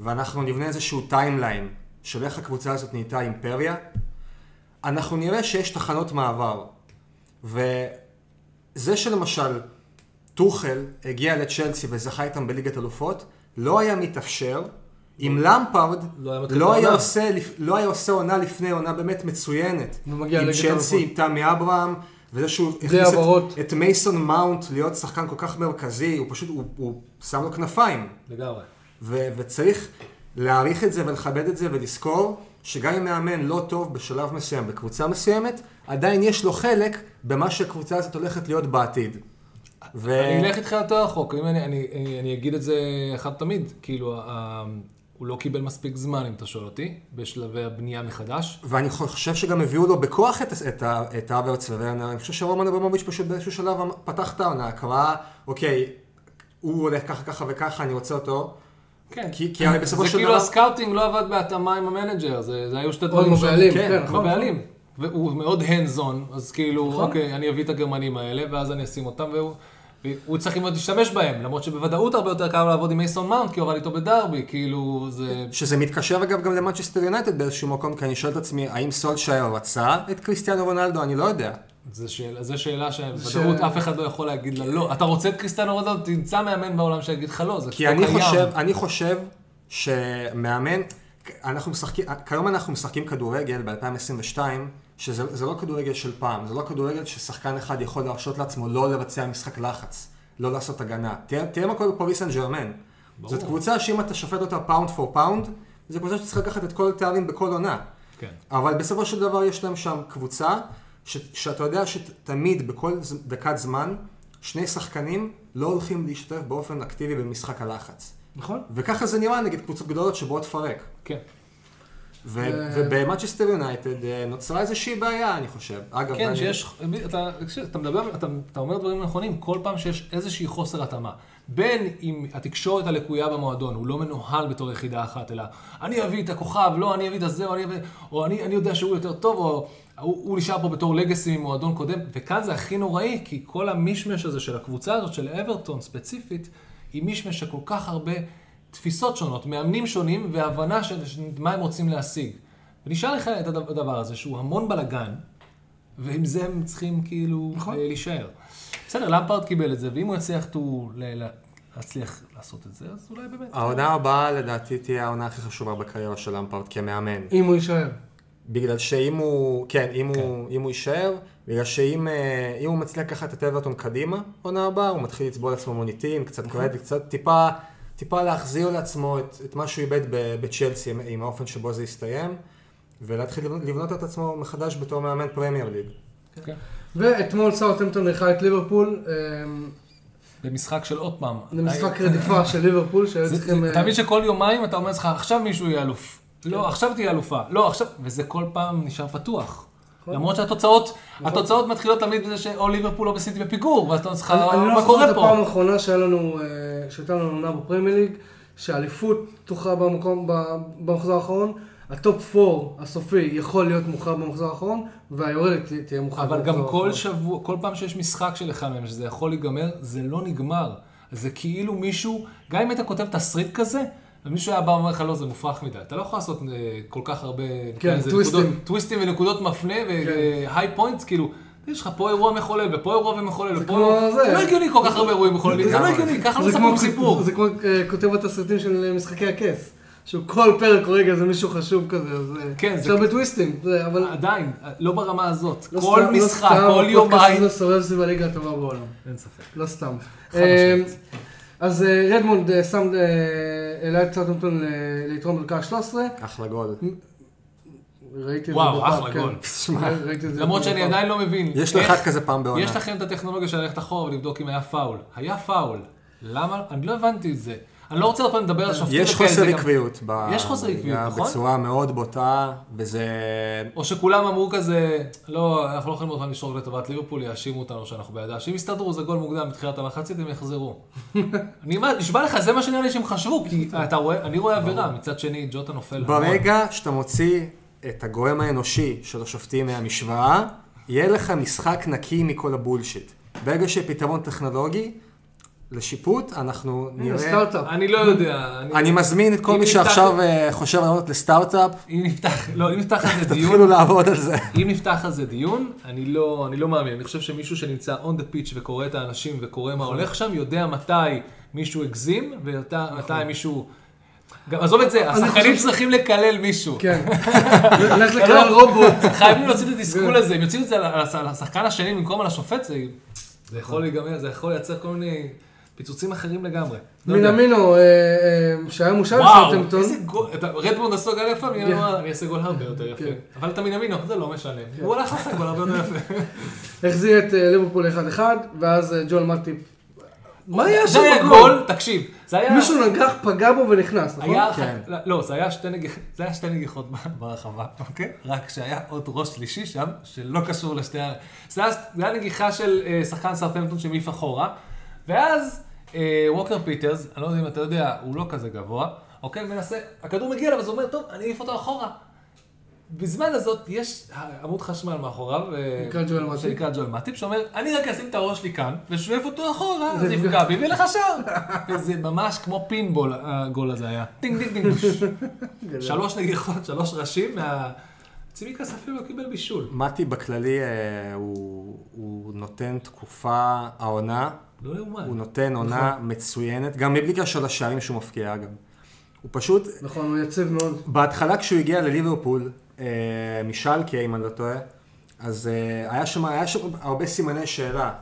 ואנחנו נבנה איזשהו timeline של איך הקבוצה הזאת נהייתה אימפריה, אנחנו נראה שיש תחנות מעבר. וזה שלמשל טוחל הגיע לצ'לסי וזכה איתם בליגת אלופות, לא היה מתאפשר אם למפרד לא היה לא היה. עושה, לא היה עושה עונה לפני עונה באמת מצוינת. עם צ'לסי, עם. תמי אברהם, וזה שהוא הכניס. את, את מייסון מאונט להיות שחקן כל כך מרכזי, הוא פשוט, הוא, הוא שם לו כנפיים. לגמרי. ו, וצריך להעריך את זה ולכבד את זה ולזכור שגם אם מאמן לא טוב בשלב מסוים בקבוצה מסוימת, עדיין יש לו חלק במה שהקבוצה הזאת הולכת להיות בעתיד. ו... אני אלך איתך יותר רחוק, אם אני, אני, אני, אני אגיד את זה אחת ולתמיד, כאילו, ה- הוא לא קיבל מספיק זמן, אם אתה שואל אותי, בשלבי הבנייה מחדש. ואני חושב שגם הביאו לו בכוח את, את, ה- את האברץ וורנר. אני חושב שרומן אברמוביץ' פשוט באיזשהו שלב פתח את העונה, קרא, אוקיי, הוא הולך ככה ככה וככה, אני רוצה אותו. כן. כי- כי הרי בסופו זה של כאילו דבר- ה scouting לא עבד בהתאמה עם ה manager, זה, זה היו שתי דברים עם הבעלים, כן, כן, נכון. הבעלים. והוא מאוד hands on, אז כאילו, נכון. אוקיי, אני אביא את הגרמנים האלה, ואז אני אשים אותם, והוא... והוא צריך ללמוד להשתמש בהם, למרות שבוודאות הרבה יותר קל לעבוד עם מייסון מאונט, כי הוא עבד איתו בדרבי, כאילו, זה... שזה מתקשר אגב גם למנצ'סטר יונייטד באיזשהו מקום, כי אני שואל את עצמי, האם סולשייר רצה את קריסטיאנו רונלדו? אני לא יודע. זו שאלה, זו שאלה שבוודאות ש- אף אחד לא יכול להגיד לה לא. אתה רוצה את קריסטיאנו רונלדו, תמצא מאמן בעולם שיגיד לך לא, זה כי לא אני קיים. חושב, אני חושב שמאמן, אנחנו משחקים, כיום אנחנו משחקים כדורגל ב-2022, שזה זה לא כדורגל של פעם, זה לא כדורגל ששחקן אחד יכול להרשות לעצמו לא לבצע משחק לחץ, לא לעשות הגנה. תראה, מה קורה בפריס סן ג'רמן. זאת קבוצה שאם אתה שופט אותה pound for pound, זו קבוצה שצריכה לקחת את כל התארים בכל עונה. כן. אבל בסופו של דבר יש להם שם קבוצה, ש, שאתה יודע שתמיד בכל ז- דקת זמן, שני שחקנים לא הולכים להשתתף באופן אקטיבי במשחק הלחץ. נכון? וככה זה נראה נגד קבוצות גדולות שבאות לפרק. כן. אה. ובמאצ'סטר יונייטד אה, נוצרה איזושהי בעיה, אני חושב. אגב, כן, שיש, אתה, אתה מדבר, אתה, אתה אומר דברים נכונים, כל פעם שיש איזושהי חוסר התאמה. בין אם התקשורת הלקויה במועדון, הוא לא מנוהל בתור יחידה אחת, אלא אני אביא את הכוכב, לא, אני אביא את הזה, או אני, או אני, אני יודע שהוא יותר טוב, או הוא, הוא נשאר פה בתור לגאסי ממועדון קודם, וכאן זה הכי נוראי, כי כל המישמש הזה של הקבוצה הזאת, של אברטון ספציפית, היא מישמש של כל כך הרבה תפיסות שונות, מאמנים שונים, והבנה של מה הם רוצים להשיג. ונשאר לך את הדבר הדבר הזה, שהוא המון בלאגן, ועם זה הם צריכים כאילו נכון. אה, להישאר. בסדר, למפרד קיבל את זה, ואם הוא יצליח ל- להצליח לעשות את זה, אז אולי באמת. העונה הבאה לדעתי תהיה העונה הכי חשובה בקריירה של למפרד כמאמן. אם הוא יישאר. בגלל שאם הוא, כן, אם, הוא, אם הוא יישאר, בגלל שאם אה, הוא מצליח לקחת את אברטון קדימה, עונה הבאה, הוא מתחיל לצבוע לעצמו מוניטין, קצת קרדיט, קצת טיפה, טיפה להחזיר לעצמו את, את מה שהוא איבד ב- בצ'לסי עם, עם האופן שבו זה הסתיים, ולהתחיל לבנות- את עצמו מחדש בתור מאמן פרמייר ליג. כן. ואתמול סאוטהמפטון אירחה את ליברפול, אמ, במשחק של עוד פעם. זה משחק היה- רדיפה של ליברפול, שהיו צריכים... זה- אה, אתה מבין שכל יומיים אתה אומר לעצמך, עכשיו מישהו יהיה אלוף. לא, עכשיו תהיה אלופה. לא, עכשיו... וזה כל פעם נשאר פתוח. נכון. למרות שהתוצאות, התוצאות מתחילות תמיד בזה שאו ליברפול או סיטי בפיגור, ואז אתה אומר לך, אני אני לא מה זוכר קורה את הפעם פה? האחרונה שהיה לנו, אה, שהייתה לנו עונה בפרמייר ליג, שהאליפות תוכרע במחזור האחרון, ה top 4 הסופי יכול להיות מוכרע במחזור האחרון, והיורדת תה- תהיה מוכרע אבל במחזור גם האחרון. כל שבוע, כל פעם שיש משחק של אחד מהם שזה יכול להיגמר, זה לא נגמר. זה כאילו מישהו, גם אם היית כותב תסריט כזה, ומישהו היה בא ואומר לך, לא, זה מופרך מדי. אתה לא יכול לעשות אה, כל כך הרבה... נקרא לזה טוויסטים. נקודות- טוויסטים ונקודות מפנה ו high points, כאילו, יש לך פה אירוע מחולל, ופה אירוע מחולל, ופה אירוע... זה. זה לא הגיוני כל כך הרבה אירועים מחוללים, זה לא. הגיוני, ככה לא זה מספרים סיפור. זה כמו אה, כותב התסריטים של משחקי הכס. שהוא כל פרק הורג איזה מישהו חשוב כזה, אז אה, כן, זה- אפשר בטוויסטים, זה- אבל עדיין, לא ברמה הזאת. לא כל סתם- לא משחק, סתם כל הפודקאסט יומיים. הזה סובב סביב הליגה הטובה בעולם. אין ספק. לא סתם. אה. אז אה, רדמונד אה, שם, אה, העלה את ל- ליתרון בדקה ה-13. אחלה גול. ראיתי את זה וואו, אחלה כן. גול. למרות. שאני עדיין לא מבין. יש לו אחד כזה פעם בעונה. יש לכם את הטכנולוגיה של ללכת אחורה ולבדוק אם היה פאול. היה פאול. למה? אני לא הבנתי את זה. אני לא רוצה עוד פעם לדבר על שופטים יש חוסר עקביות. יש חוסר עקביות, נכון? בצורה מאוד בוטה, וזה... או שכולם אמרו כזה, לא, אנחנו לא יכולים עוד פעם לשרוק לטובת ליברפול, יאשימו אותנו שאנחנו בידה. שאם יסתדרו זה גול מוקדם בתחילת המחצית, הם יחזרו. אני נשבע לך, זה מה שנראה לי שהם חשבו, כי אתה רואה, אני רואה עבירה, מצד שני, ג'וטה נופל. ברגע שאתה מוציא את הגורם האנושי של השופטים מהמשוואה, יהיה לך משחק נקי מכל הבולשיט. ברגע שיהיה פתרון טכנולוגי לשיפוט, אנחנו נראה... סטארט-אפ. אני לא יודע. אני מזמין את כל מי שעכשיו אה, חושב לענות לסטארט-אפ, אם נפתח, לא, אם נפתח על זה דיון, תתחילו לעבוד על זה. אם נפתח על זה דיון, אני לא, אני לא מאמין. אני חושב שמישהו שנמצא on the pitch וקורא את האנשים וקורא מה הולך שם, יודע מתי מישהו הגזים, ומתי מישהו... גם, עזוב את זה, השחקנים צריכים לקלל מישהו. כן. לך לקרוא רובוט. חייבים להוציא את התסכול הזה, אם יוציאו את זה על הש- על השחקן השני במקום על השופט, זה זה יכול להיגמר, זה יכול לייצר כל מיני פיצוצים אחרים לגמרי. לא. מינמינו, אה, אה, שהיה וואו, בסרטמפטון. איזה גול, אתה- רדמונד עשו גול יפה, מי כן. אמר, אני אעשה גול הרבה יותר יפה. כן. אבל אתה מינמינו, זה לא משנה. הוא הלך לעשות גול הרבה יותר יפה. החזיר את אה, ליברפול 1-1, ואז ג'ואל מאטיפ. מה היה שם בגול? גול, תקשיב, זה היה... מישהו נגח, פגע בו ונכנס, נכון? היה, כן. לא, לא, זה היה שתי נגיח- זה היה שתי נגיחות ברחבה, אוקיי? רק שהיה עוד ראש שלישי שם, שלא קשור לשתי ה... זה היה, נגיחה של שחקן סאוטהמפטון שמעיף אחורה, ואז ווקר פיטרס, אני לא יודע אם אתה יודע, הוא לא כזה גבוה, אוקיי? מנסה, הכדור מגיע אליו, אז הוא אומר, טוב, אני אעיף אותו אחורה. בזמן הזאת יש עמוד חשמל מאחוריו, אה, נקרא ג'ואל מאטיפ. שנקרא ג'ואל מאטיפ, שאומר, אני רק אשים את הראש שלי כאן, ושואף אותו אחורה, אז יפגע בי ויהיה לך שער. וזה ממש כמו פינבול, הגול הזה היה. טינג טינג טינג. שלוש נגיחות, שלוש ראשים, מה... צימיקאס אפילו לא קיבל בישול. מאטיפ בכללי, אה, הוא נותן תקופה, העונה, לא יאומן. הוא נותן עונה מצוינת, גם מבלי קשר לשערים שהוא מבקיע אגב. הוא פשוט, נכון, הוא יציב מאוד. בהתחלה כשהוא הגיע לליברפול, אה, משלקה, אם אני לא טועה, אז אה, היה שם, היה שם הרבה סימני שאלה.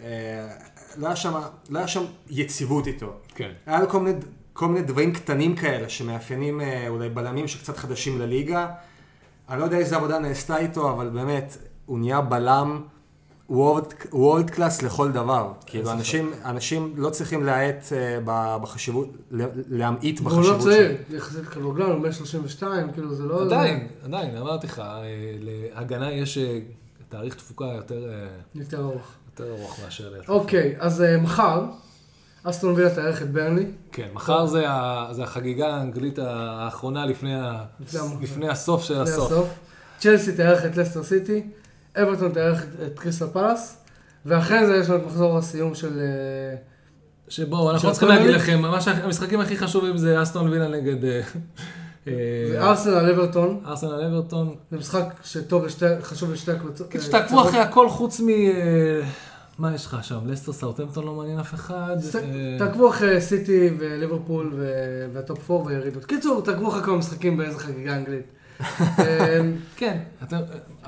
אה, לא היה שם, לא היה שם יציבות איתו. כן. היה לו כל מיני, כל מיני דברים קטנים כאלה שמאפיינים אה, אולי בלמים שקצת חדשים לליגה. אני לא יודע איזה עבודה נעשתה איתו, אבל באמת, הוא נהיה בלם וולד קלאס לכל דבר. כאילו. אנשים, אנשים לא צריכים להאט ב- בחשיבות, להמעיט והוא בחשיבות לא צעיר, יחסית כדורגלן, הוא בן 32, כאילו זה לא... עדיין, עדיין, אמרתי לך, אה, להגנה יש אה, תאריך תפוקה יותר יותר ארוך. יותר ארוך מאשר... אוקיי, אז אה, מחר, אסטון וילה תארך את ברנלי. כן, מחר זה ה- זה החגיגה האנגלית האחרונה לפני ה- לפני המ- לפני הסוף של לפני הסוף. הסוף. צ'לסי תארך את לסטר סיטי, אברטון תארך את- קריסטל פלאס, ואחרי זה יש לנו את מחזור הסיום של... אה, שבו אנחנו של צריכים להגיד לכם, מה שהמשחקים הכי חשובים זה אסטון וילה נגד אה, אה, זה ארסנל אברטון, ארסנל אברטון. זה משחק שטוב חשוב לשתי הקבוצות. כאילו שתעקבו. אחרי הכל חוץ מ... מה יש לך שם? לסטר סאוטמפטון לא מעניין אף אחד. תעקבו אחרי סיטי וליברפול והטופ 4 וירידות. קיצור, תעקבו אחרי כל המשחקים באיזה חגיגה אנגלית. אה, כן, אתם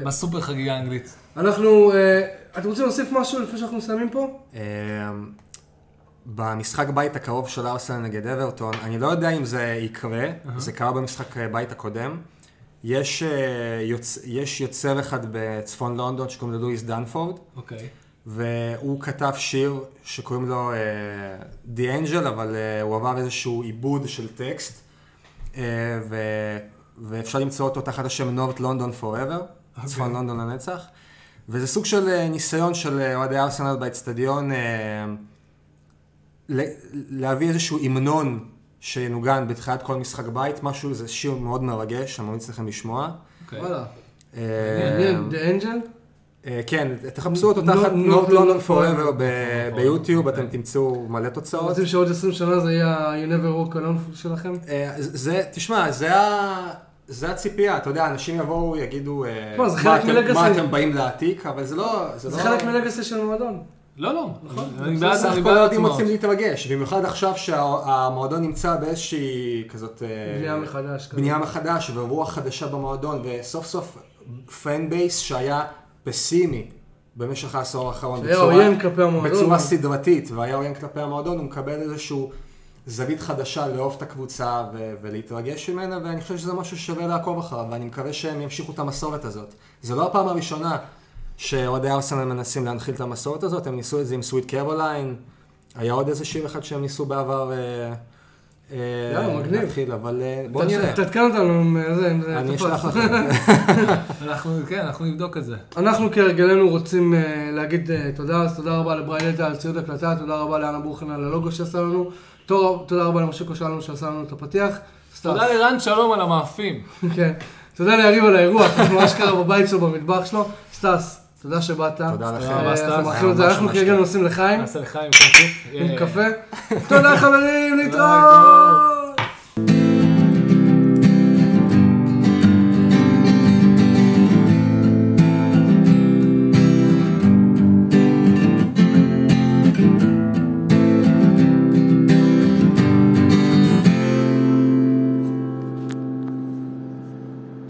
בסופר חגיגה אנגלית. אנחנו, אה, אתם רוצים להוסיף משהו לפני שאנחנו מסיימים פה? אה, במשחק בית הקרוב של ארסנל נגד אברטון, אני לא יודע אם זה יקרה, זה קרה במשחק אה, בית הקודם. יש, אה, יוצ... יש יוצר אחד בצפון לונדון שקוראים לו לואיס דנפורד, אוקיי. והוא כתב שיר שקוראים לו The Angel, אבל אה, הוא עבר איזשהו עיבוד של טקסט, אה, ו... ואפשר למצוא אותו תחת השם North London Forever, צפון לונדון לנצח. וזה סוג של אה, ניסיון של אה, אוהדי ארסנל באצטדיון אה, ל- להביא איזשהו המנון שינוגן בתחילת כל משחק בית, משהו, זה שיר מאוד מרגש, אני ממליץ לכם לשמוע. אוקיי. וואלה. אה, The Angel? אה, כן, תחפשו אותו תחת North North London Forever. ביוטיוב, אתם אוקיי. תמצאו מלא תוצאות. רוצים שעוד 20 שנה זה יהיה ה-You never walk alone שלכם? אה, זה, תשמע, זה ה... זה הציפייה, אתה יודע, אנשים יבואו, יגידו, אה, מה אתם- באים להעתיק, אבל זה לא... זה לא- חלק מלגסי של המועדון. לא, לא. נכון. אני בעד, סך הכל עצמאות. רוצים להתרגש, במיוחד עכשיו שהמועדון נמצא באיזושהי כזאת... בנייה מחדש. בנייה מחדש ורוח חדשה במועדון, וסוף סוף פן בייס שהיה פסימי במשך העשור האחרון. שהיה בצורה- עוין כלפי המועדון. בצורה סדרתית, והיה עוין כלפי המועדון, הוא מקבל איזשהו זווית חדשה לאהוב את הקבוצה ו- ולהתרגש ממנה, ואני חושב שזה משהו ששווה לעקוב אחריו, ואני מקווה שהם ימשיכו את המסורת הזאת. זה לא הפעם הראשונה שאוהדי ארסנל מנסים להנחיל את המסורת הזאת, הם ניסו את זה עם סוויט קרוליין, היה עוד איזה שיר אחד שהם ניסו בעבר אה, יאללה, מגניב. להתחיל, אבל אה, בוא נראה. תעדכן אותנו עם אה, זה, אם זה אני. אשלח לך. אנחנו, כן, אנחנו נבדוק את זה. אנחנו כהרגלנו רוצים אה, להגיד אה, תודה, אז תודה רבה לבריילטה על ציוד הקלטה, תודה רבה לאנה בורחן על הלוגו שעשה לנו, תודה תודה רבה למשיקו שלנו שעשה לנו את הפתיח. סטאס. תודה לרן שלום על המאפים. כן. תודה ליריב על האירוח, אנחנו אשכרה בבית שלו, במטבח שלו. סטס, תודה שבאת. תודה לכם. אה. אנחנו מאחלים את זה, אנחנו כרגע. עושים לחיים, נעשה לחיים כיף. עם אה, קפה. תודה חברים, להתראות!